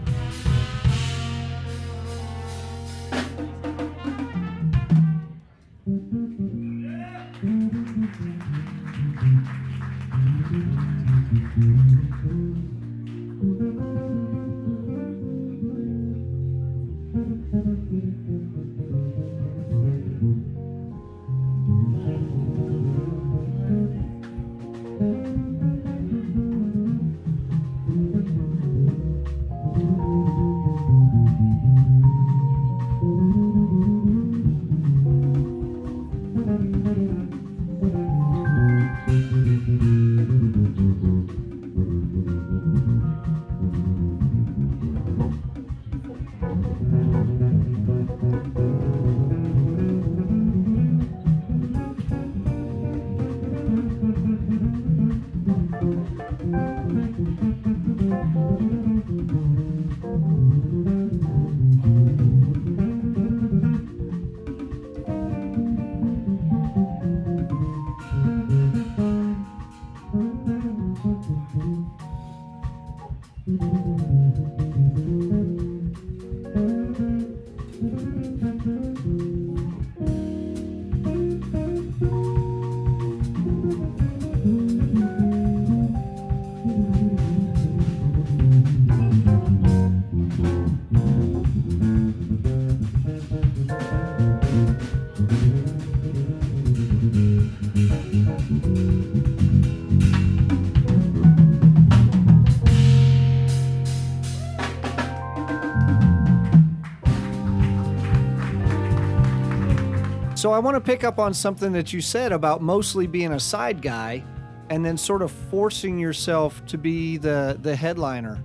Speaker 4: So I want to pick up on something that you said about mostly being a side guy and then sort of forcing yourself to be the the headliner.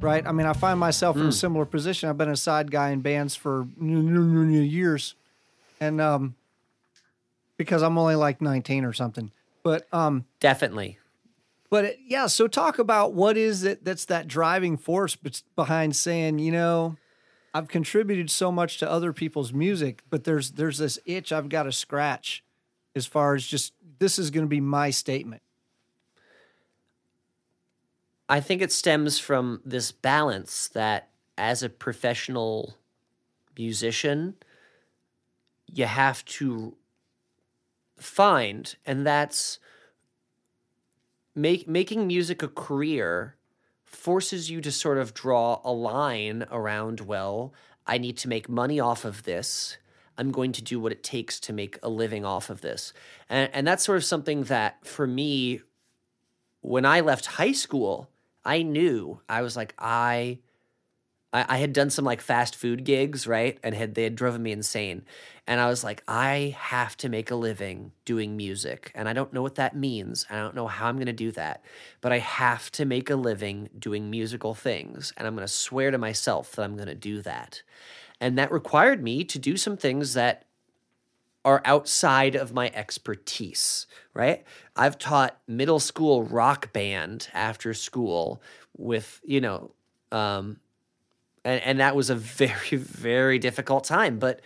Speaker 4: Right? I mean, I find myself in a similar position. I've been a side guy in bands for years. And um because I'm only like 19 or something. But um
Speaker 3: Definitely.
Speaker 4: but it, yeah, so talk about what is it that's that driving force behind saying, you know, I've contributed so much to other people's music, but there's there's this itch I've got to scratch as far as just this is going to be my statement.
Speaker 3: I think it stems from this balance that as a professional musician, you have to find, and that's make making music a career forces you to sort of draw a line around, well, I need to make money off of this. I'm going to do what it takes to make a living off of this. And, and that's sort of something that for me when I left high school, I knew I was like I, I, I had done some like fast food gigs, right, and had they had driven me insane, and I was like, I have to make a living doing music, and I don't know what that means. I don't know how I'm going to do that, but I have to make a living doing musical things, and I'm going to swear to myself that I'm going to do that, and that required me to do some things that are outside of my expertise, right? I've taught middle school rock band after school with, you know, um, and, and that was a very, very difficult time, but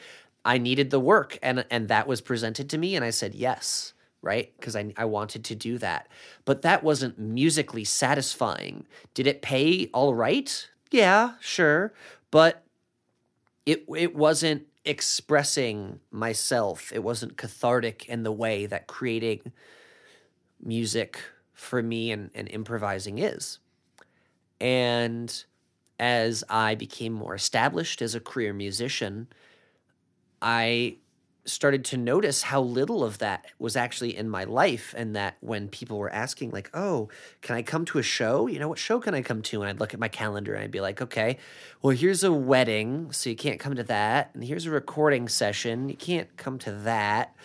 Speaker 3: I needed the work and, and that was presented to me. And I said, yes, right? Because I, I wanted to do that. But that wasn't musically satisfying. Did it pay all right? Yeah, sure. But it it wasn't expressing myself. It wasn't cathartic in the way that creating music for me and, and improvising is. And as I became more established as a career musician, I started to notice how little of that was actually in my life and that when people were asking like oh can i come to a show? You know what show can i come to? And i'd look at my calendar and i'd be like okay well here's a wedding so you can't come to that. And here's a recording session you can't come to that.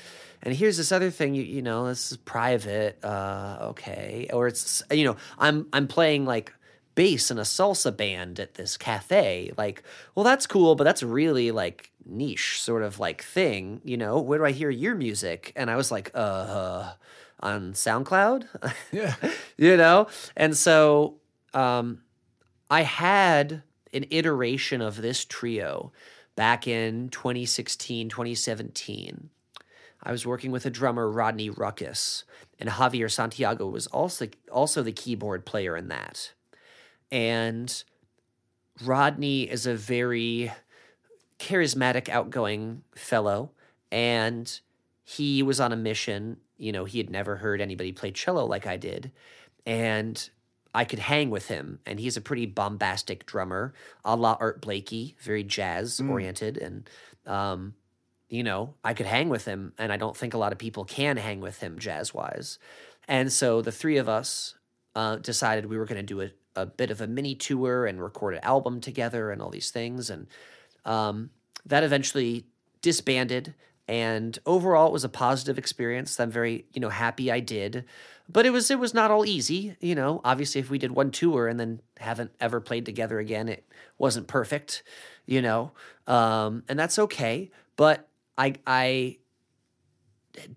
Speaker 3: And here's this other thing you you know this is private uh okay. Or it's you know i'm i'm playing like bass in a salsa band at this cafe like well that's cool but that's really like niche sort of like thing you know? Where do i hear your music? And i was like uh on soundcloud?
Speaker 4: Yeah.
Speaker 3: you know? And so um i had an iteration of this trio back in 2016 2017 I was working with a drummer, Rodney Ruckus, and Javier Santiago was also also the keyboard player in that. And Rodney is a very charismatic, outgoing fellow, and he was on a mission. You know, he had never heard anybody play cello like I did, and I could hang with him. And he's a pretty bombastic drummer, a la Art Blakey, very jazz oriented, and um, you know, I could hang with him, and I don't think a lot of people can hang with him jazz wise. And so the three of us uh, decided we were going to do a, a bit of a mini tour and record an album together and all these things. And um, that eventually disbanded. And overall, it was a positive experience. I'm very, you know, happy I did. But it was it was not all easy, you know. Obviously, if we did one tour and then haven't ever played together again, it wasn't perfect, you know. Um, and that's okay. But I I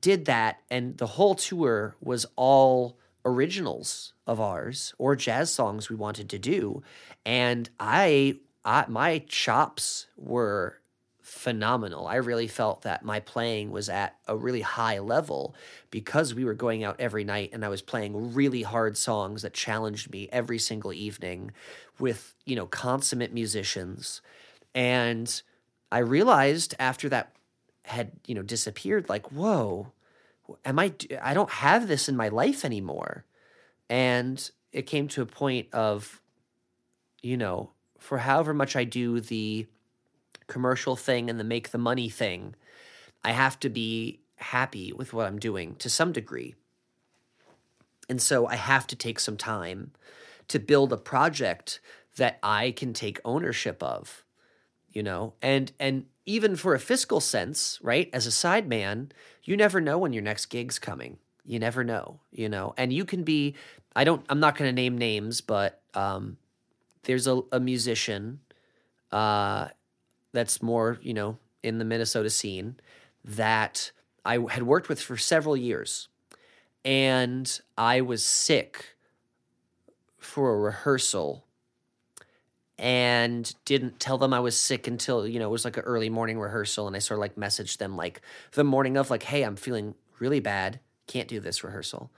Speaker 3: did that and the whole tour was all originals of ours or jazz songs we wanted to do. And I, I my chops were phenomenal. I really felt that my playing was at a really high level because we were going out every night and i was playing really hard songs that challenged me every single evening with you know consummate musicians. And i realized after that had you know disappeared like whoa am i i don't have this in my life anymore. And it came to a point of you know for however much i do the commercial thing and the make the money thing i have to be happy with what i'm doing to some degree. And so i have to take some time to build a project that i can take ownership of you know? And and even for a fiscal sense, right? As a sideman, you never know when your next gig's coming. You never know, you know, and you can be. I don't. I'm not going to name names, but um, there's a, a musician uh, that's more, you know, in the Minnesota scene that I had worked with for several years, and I was sick for a rehearsal and didn't tell them I was sick until, you know, it was like an early morning rehearsal. And I sort of like messaged them like the morning of, like, hey, I'm feeling really bad. Can't do this rehearsal.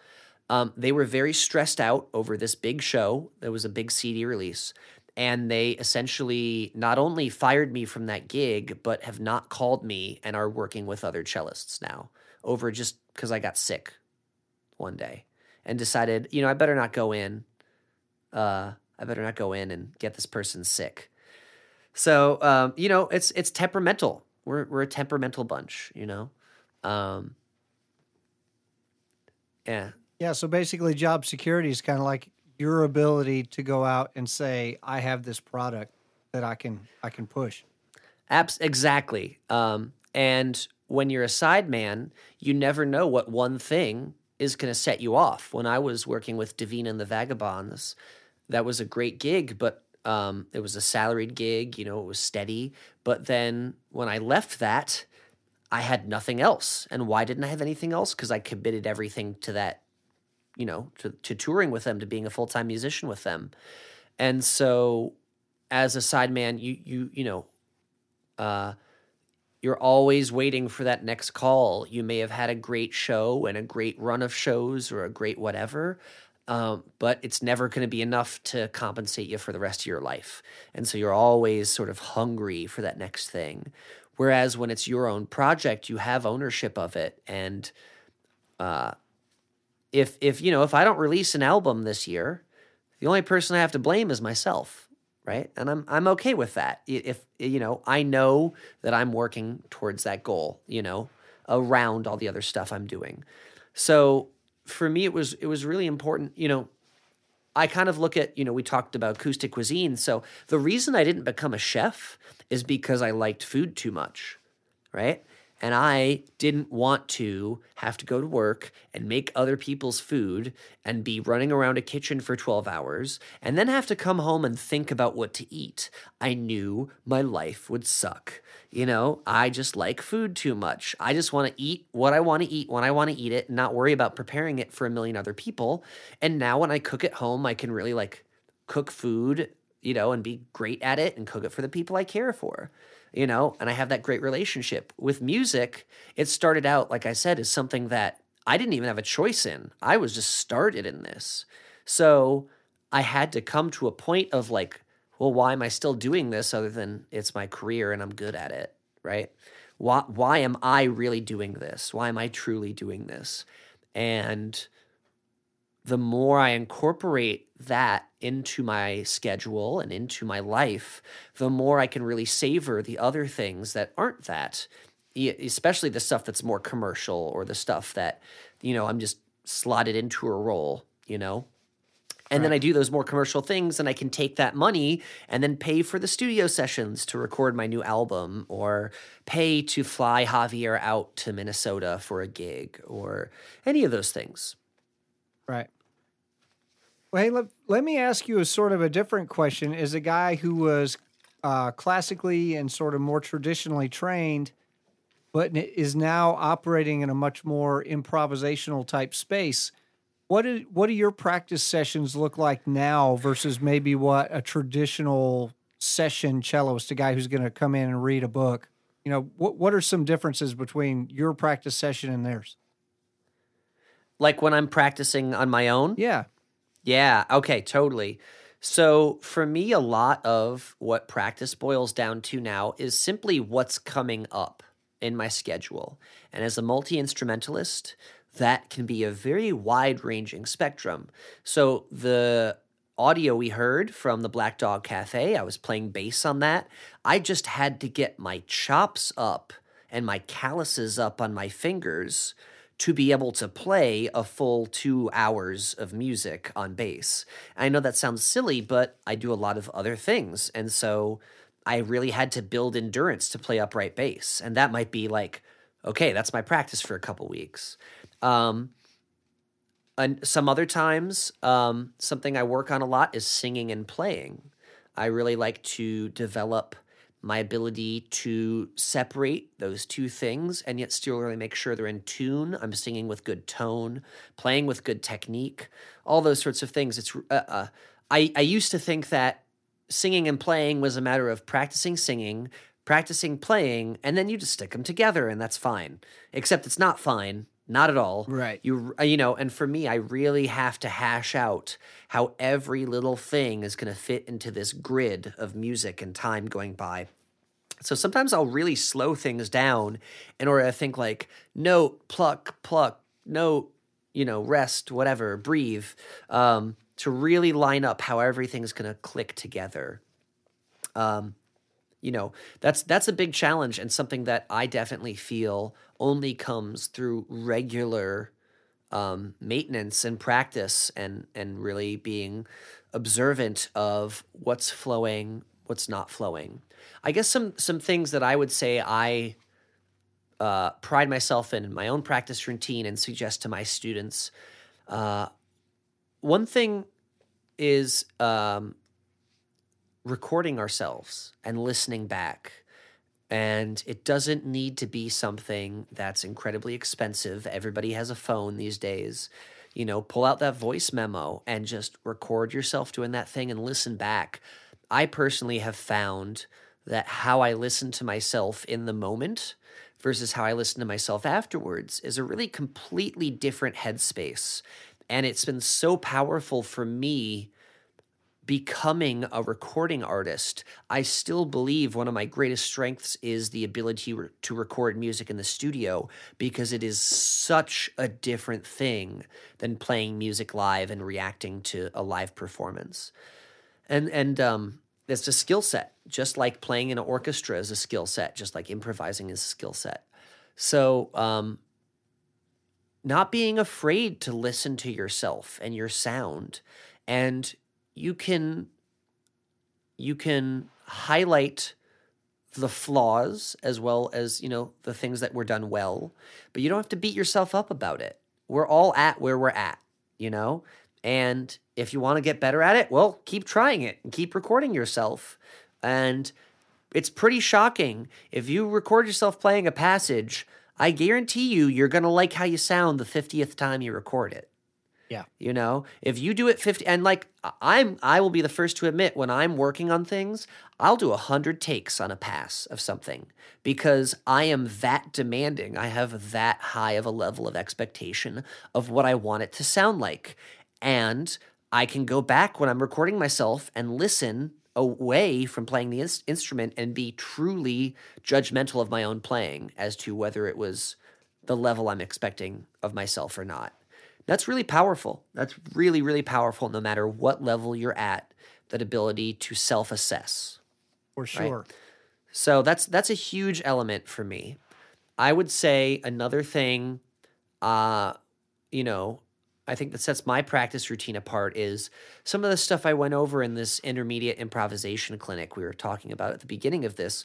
Speaker 3: Um, they were very stressed out over this big show. There was a big CD release. And they essentially not only fired me from that gig, but have not called me and are working with other cellists now over just because I got sick one day and decided, you know, I better not go in. Uh, I better not go in and get this person sick. So, um, you know, it's it's temperamental. We're we're a temperamental bunch, you know. Um, yeah,
Speaker 4: Yeah, so basically, job security is kind of like your ability to go out and say, "I have this product that I can I can push."
Speaker 3: Abs- exactly. Um, and when you're a sideman, you never know what one thing is going to set you off. When I was working with Davina and the Vagabonds, that was a great gig, but um, it was a salaried gig. You know, it was steady. But then when I left that, I had nothing else. And why didn't I have anything else? Because I committed everything to that, you know, to, to touring with them, to being a full time musician with them. And so, as a sideman, you you you know, uh, you're always waiting for that next call. You may have had a great show and a great run of shows or a great whatever, um, but it's never going to be enough to compensate you for the rest of your life. And so you're always sort of hungry for that next thing. Whereas when it's your own project, you have ownership of it. And uh, if if you know if I don't release an album this year, the only person I have to blame is myself, right? And I'm I'm okay with that. If you know, I know that I'm working towards that goal, you know, around all the other stuff I'm doing. So for me it was it was really important, you know, I kind of look at, you know, we talked about acoustic cuisine. So the reason I didn't become a chef is because I liked food too much, right? And I didn't want to have to go to work and make other people's food and be running around a kitchen for 12 hours and then have to come home and think about what to eat. I knew my life would suck. You know, I just like food too much. I just want to eat what I want to eat when I want to eat it and not worry about preparing it for a million other people. And now when I cook at home, I can really like cook food, you know, and be great at it and cook it for the people I care for, you know, and I have that great relationship. With music, it started out, like I said, as something that I didn't even have a choice in. I was just started in this. So I had to come to a point of like, well, why am I still doing this other than it's my career and I'm good at it, right? Why, why am I really doing this? Why am I truly doing this? And the more I incorporate that into my schedule and into my life, the more I can really savor the other things that aren't that, especially the stuff that's more commercial or the stuff that, you know, I'm just slotted into a role, you know? And then I do those more commercial things, and I can take that money and then pay for the studio sessions to record my new album, or pay to fly Javier out to Minnesota for a gig, or any of those things.
Speaker 4: Right. Well, hey, let, let me ask you a sort of a different question. As a guy who was uh, classically and sort of more traditionally trained, but is now operating in a much more improvisational type space, what do, what do your practice sessions look like now versus maybe what a traditional session celloist, a guy who's going to come in and read a book? You know, what what are some differences between your practice session and theirs?
Speaker 3: Like when I'm practicing on my own,
Speaker 4: Yeah.
Speaker 3: Yeah, okay, totally. So for me, a lot of what practice boils down to now is simply what's coming up in my schedule. And as a multi instrumentalist, that can be a very wide ranging spectrum. So the audio we heard from the Black Dog Cafe, I was playing bass on that. I just had to get my chops up and my calluses up on my fingers to be able to play a full two hours of music on bass. I know that sounds silly, but I do a lot of other things. And so I really had to build endurance to play upright bass. And that might be like, okay, that's my practice for a couple weeks. Um, and some other times, um, something I work on a lot is singing and playing. I really like to develop my ability to separate those two things and yet still really make sure they're in tune. I'm singing with good tone, playing with good technique, all those sorts of things. It's uh, uh, I I used to think that singing and playing was a matter of practicing singing, practicing playing, and then you just stick them together and that's fine. Except it's not fine. Not at all.
Speaker 1: Right.
Speaker 3: You uh, you know, and for me I really have to hash out how every little thing is going to fit into this grid of music and time going by. So sometimes I'll really slow things down in order to think like note, pluck, pluck, note, you know, rest, whatever, breathe, um, to really line up how everything's going to click together. Um, you know, that's that's a big challenge and something that I definitely feel only comes through regular um, maintenance and practice and and really being observant of what's flowing, what's not flowing. I guess some some things that I would say I uh, pride myself in my own practice routine and suggest to my students. Uh, one thing is um, recording ourselves and listening back. And it doesn't need to be something that's incredibly expensive. Everybody has a phone these days. You know, pull out that voice memo and just record yourself doing that thing and listen back. I personally have found that how I listen to myself in the moment versus how I listen to myself afterwards is a really completely different headspace. And it's been so powerful for me becoming a recording artist, I still believe one of my greatest strengths is the ability to record music in the studio because it is such a different thing than playing music live and reacting to a live performance. And and um it's a skill set, just like playing in an orchestra is a skill set, just like improvising is a skill set. So, um, not being afraid to listen to yourself and your sound and you can you can highlight the flaws as well as you know the things that were done well but you don't have to beat yourself up about it. We're all at where we're at you know? And if you want to get better at it well keep trying it and keep recording yourself. And it's pretty shocking. If you record yourself playing a passage i guarantee you you're going to like how you sound the 50th time you record it
Speaker 1: Yeah.
Speaker 3: you know, if you do it 50 and like I'm I will be the first to admit when I'm working on things, I'll do a 100 takes on a pass of something because I am that demanding. I have that high of a level of expectation of what I want it to sound like. And I can go back when I'm recording myself and listen away from playing the ins- instrument and be truly judgmental of my own playing as to whether it was the level I'm expecting of myself or not. That's really powerful. That's really, really powerful no matter what level you're at, that ability to self assess.
Speaker 1: For sure.
Speaker 3: So that's that's a huge element for me. I would say another thing, uh, you know, I think that sets my practice routine apart is some of the stuff I went over in this intermediate improvisation clinic we were talking about at the beginning of this.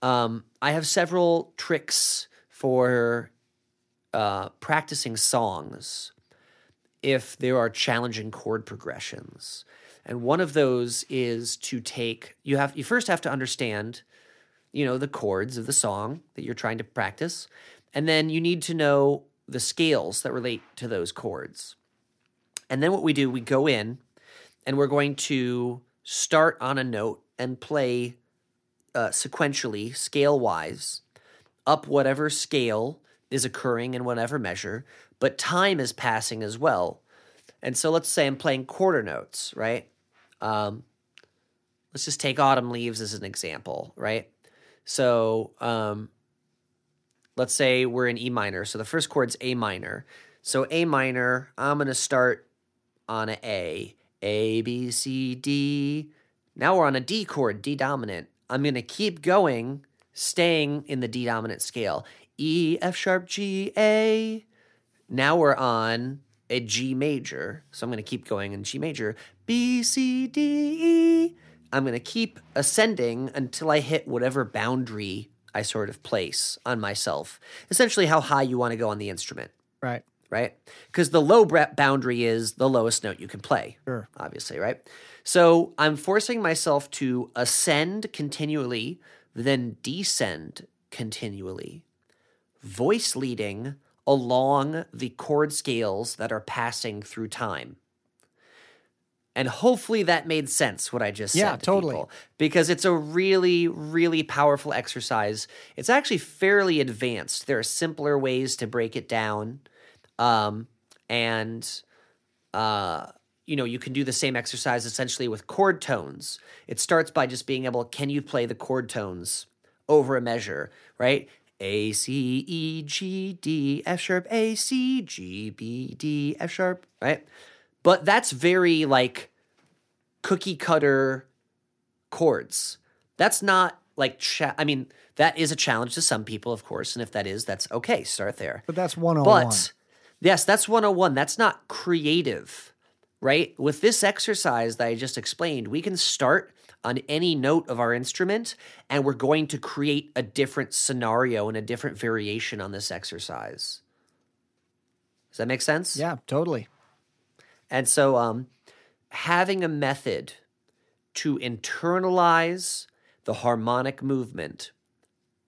Speaker 3: Um, I have several tricks for uh, practicing songs if there are challenging chord progressions. And one of those is to take you have you first have to understand you know the chords of the song that you're trying to practice and then you need to know the scales that relate to those chords. And then what we do we go in and we're going to start on a note and play uh, sequentially scale wise up whatever scale is occurring in whatever measure, but time is passing as well. And so let's say I'm playing quarter notes, right? Um, let's just take Autumn Leaves as an example, right? So um, let's say we're in E minor. So the first chord's A minor. So A minor, I'm going to start on an A, A, B, C, D. Now we're on a D chord, D dominant. I'm going to keep going, staying in the D dominant scale. E, F sharp, G, A. Now we're on a G major. So I'm going to keep going in G major. B, C, D, E. I'm going to keep ascending until I hit whatever boundary I sort of place on myself. Essentially, how high you want to go on the instrument,
Speaker 4: Right.
Speaker 3: right? Because the low boundary is the lowest note you can play,
Speaker 4: Sure.
Speaker 3: obviously, right? So I'm forcing myself to ascend continually, then descend continually, voice leading along the chord scales that are passing through time. And hopefully that made sense what I just
Speaker 4: Yeah,
Speaker 3: said. to
Speaker 4: totally.
Speaker 3: people, because it's a really, really powerful exercise. It's actually fairly advanced. There are simpler ways to break it down. Um, and uh, you know, you can do the same exercise essentially with chord tones. It starts by just being able, can you play the chord tones over a measure, right? A C E G D F sharp A C G B D F sharp, right? But that's very like cookie cutter chords. That's not like cha- I mean, that is a challenge to some people, of course, and if that is, that's okay. Start there.
Speaker 4: But that's 101.
Speaker 3: But yes, that's 101. That's not creative, right? With this exercise that I just explained, we can start on any note of our instrument and we're going to create a different scenario and a different variation on this exercise. Does that make sense?
Speaker 4: yeah, totally.
Speaker 3: And so, um, having a method to internalize the harmonic movement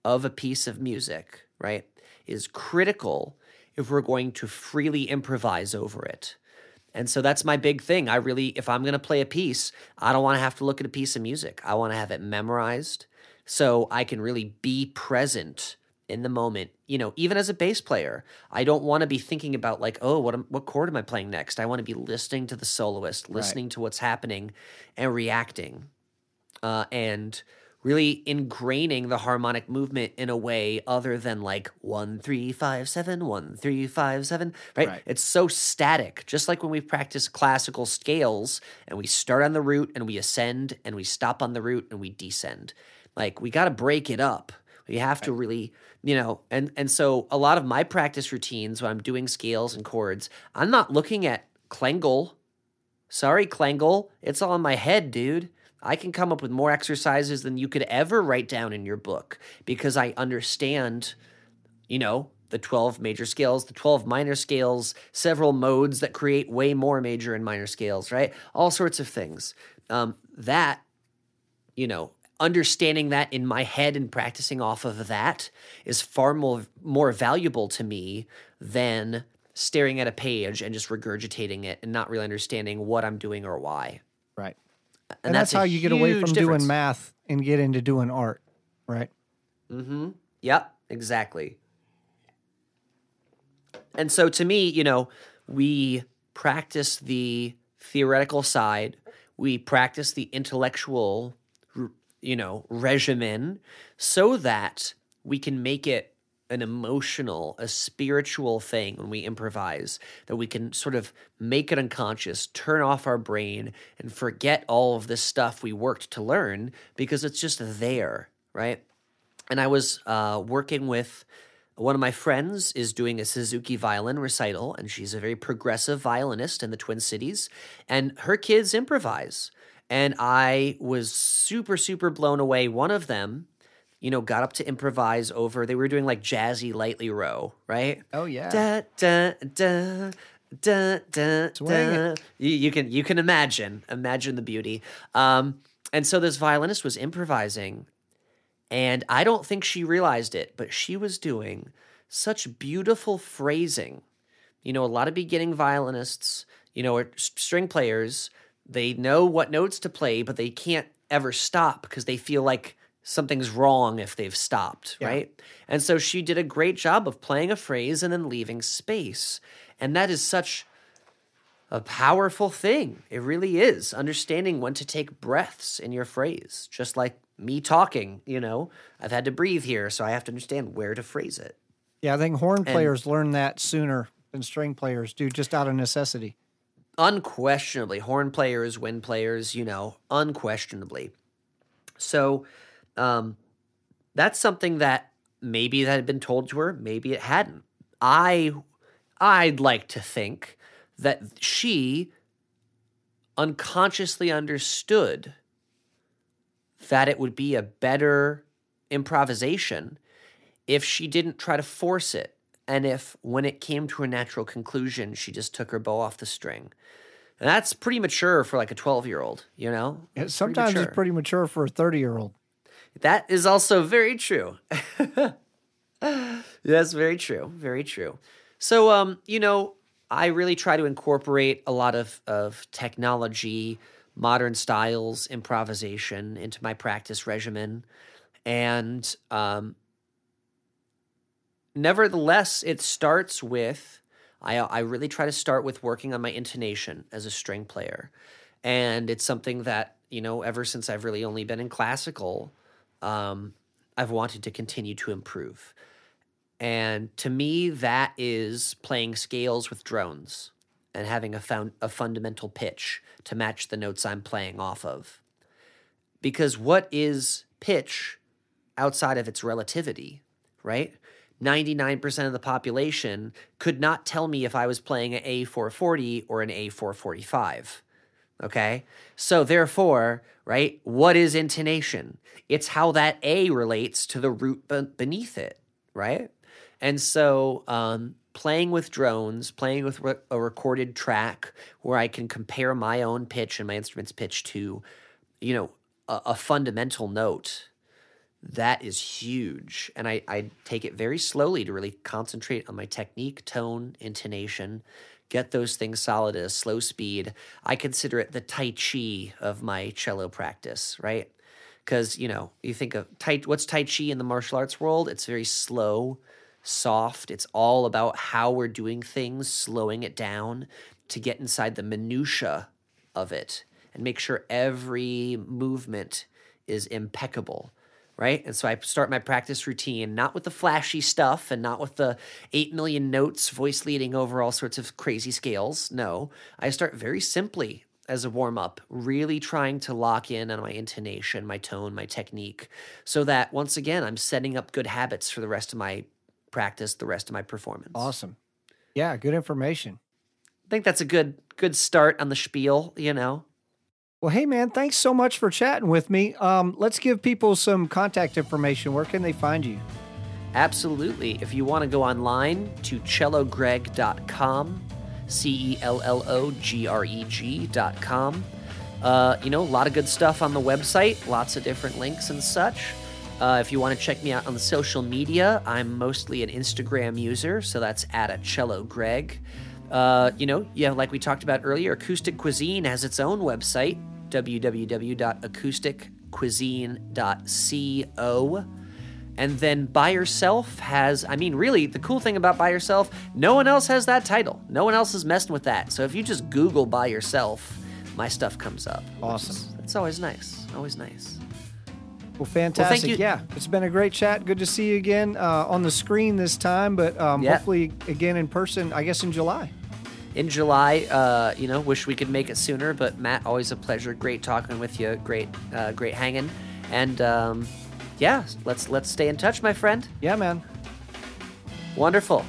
Speaker 3: of a piece of music, right, is critical if we're going to freely improvise over it. And so that's my big thing. I really, if I'm going to play a piece, I don't want to have to look at a piece of music. I want to have it memorized so I can really be present in the moment. You know, even as a bass player, I don't want to be thinking about like, oh, what am, what chord am I playing next? I want to be listening to the soloist, listening to what's happening, and reacting, uh, and really ingraining the harmonic movement in a way other than like one three five seven one three five seven. Right?
Speaker 1: Right.
Speaker 3: It's so static, just like when we practice classical scales and we start on the root and we ascend and we stop on the root and we descend. Like we got to break it up. We have to really, you know, and and so a lot of my practice routines when I'm doing scales and chords, I'm not looking at Klengel. Sorry, Klengel, it's all in my head, dude. I can come up with more exercises than you could ever write down in your book because I understand, you know, the 12 major scales, the 12 minor scales, several modes that create way more major and minor scales, right? All sorts of things. Um, that, you know, understanding that in my head and practicing off of that is far more more valuable to me than staring at a page and just regurgitating it and not really understanding what I'm doing or why.
Speaker 4: Right.
Speaker 3: And,
Speaker 4: And, that's,
Speaker 3: a
Speaker 4: how you get away from
Speaker 3: difference.
Speaker 4: doing math and get into doing art. Right.
Speaker 3: Mm-hmm. Yep, exactly. And so to me, you know, we practice the theoretical side, we practice the intellectual, you know, regimen so that we can make it an emotional, a spiritual thing when we improvise, that we can sort of make it unconscious, turn off our brain, and forget all of this stuff we worked to learn because it's just there, right? and I was uh, working with one of my friends is doing a Suzuki violin recital, and she's a very progressive violinist in the Twin Cities, and her kids improvise, and I was super super blown away. One of them, you know, got up to improvise over. They were doing like jazzy lightly row, right?
Speaker 4: Oh yeah.
Speaker 3: Da da da. Da, da, da. You, you can you can imagine imagine the beauty. Um, and so this violinist was improvising, and I don't think she realized it, but she was doing such beautiful phrasing. You know, a lot of beginning violinists, you know, or string players, they know what notes to play, but they can't ever stop because they feel like something's wrong if they've stopped,
Speaker 4: Yeah.
Speaker 3: right? And so she did a great job of playing a phrase and then leaving space. And that is such a powerful thing. It really is. Understanding when to take breaths in your phrase, just like me talking, you know, I've had to breathe here, so I have to understand where to phrase it.
Speaker 4: Yeah, I think horn players learn that sooner than string players do, just out of necessity.
Speaker 3: Unquestionably, horn players, wind players, you know, unquestionably. So, um, that's something that maybe that had been told to her, maybe it hadn't. I, I'd like to think that she unconsciously understood that it would be a better improvisation if she didn't try to force it and if when it came to a natural conclusion she just took her bow off the string and that's pretty mature for like a 12 year old you know
Speaker 4: Yeah, Sometimes
Speaker 3: mature.
Speaker 4: it's pretty mature for a 30 year old.
Speaker 3: That is also very true. That's very true very true. So um you know i really try to incorporate a lot of of technology modern styles improvisation into my practice regimen. And um nevertheless it starts with I, I really try to start with working on my intonation as a string player. And it's something that you know ever since i've really only been in classical um, i've wanted to continue to improve and to me that is playing scales with drones and having a, found, a fundamental pitch to match the notes i'm playing off of because what is pitch outside of its relativity, right? 99% of the population could not tell me if I was playing an A440 or an A445. Okay? So, therefore, right, what is intonation? It's how that A relates to the root be- beneath it, right? And so, um, playing with drones, playing with re- a recorded track where I can compare my own pitch and my instrument's pitch to, you know, a, a fundamental note that is huge. And I, I take it very slowly to really concentrate on my technique, tone, intonation, get those things solid at a slow speed. I consider it the Tai Chi of my cello practice, right? Because, you know, you think of tai, what's Tai Chi in the martial arts world? It's very slow, soft. It's all about how we're doing things, slowing it down to get inside the minutia of it and make sure every movement is impeccable right? And so I start my practice routine not with the flashy stuff and not with the 8 million notes, voice leading over all sorts of crazy scales. No, I start very simply as a warm up, really trying to lock in on my intonation, my tone, my technique, so that once again, I'm setting up good habits for the rest of my practice, the rest of my performance.
Speaker 4: Awesome. Yeah, good information.
Speaker 3: I think that's a good good start on the spiel, you know.
Speaker 4: Well, hey, man, thanks so much for chatting with me. Um, let's give people some contact information. Where can they find you?
Speaker 3: Absolutely. If you want to go online to cellogreg.com, C E L L O G R E G.com, uh, you know, a lot of good stuff on the website, lots of different links and such. Uh, if you want to check me out on the social media, I'm mostly an Instagram user, so that's at a cello Greg. Uh, you know, yeah, like we talked about earlier, Acoustic Cuisine has its own website, www.acousticcuisine.co. And then By Yourself has, I mean, really, the cool thing about By Yourself, no one else has that title. No one else is messing with that. So if you just Google By Yourself, my stuff comes up.
Speaker 4: Awesome.
Speaker 3: It's always nice. Always nice.
Speaker 4: Well, fantastic.
Speaker 3: you.
Speaker 4: Yeah, it's been a great chat. Good to see you again uh, on the screen this time, but um,
Speaker 3: Yeah.
Speaker 4: hopefully again in person, I guess in July.
Speaker 3: In July. Uh, you know, wish we could make it sooner, but Matt, always a pleasure. Great talking with you. Great, uh, great hanging. And um, yeah, let's let's stay in touch, my friend.
Speaker 4: Yeah, man.
Speaker 3: Wonderful.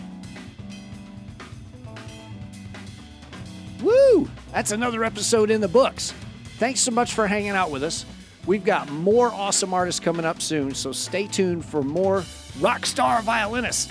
Speaker 1: Woo! That's another episode in the books. Thanks so much for hanging out with us. We've got more awesome artists coming up soon, so stay tuned for more rock star Violinists.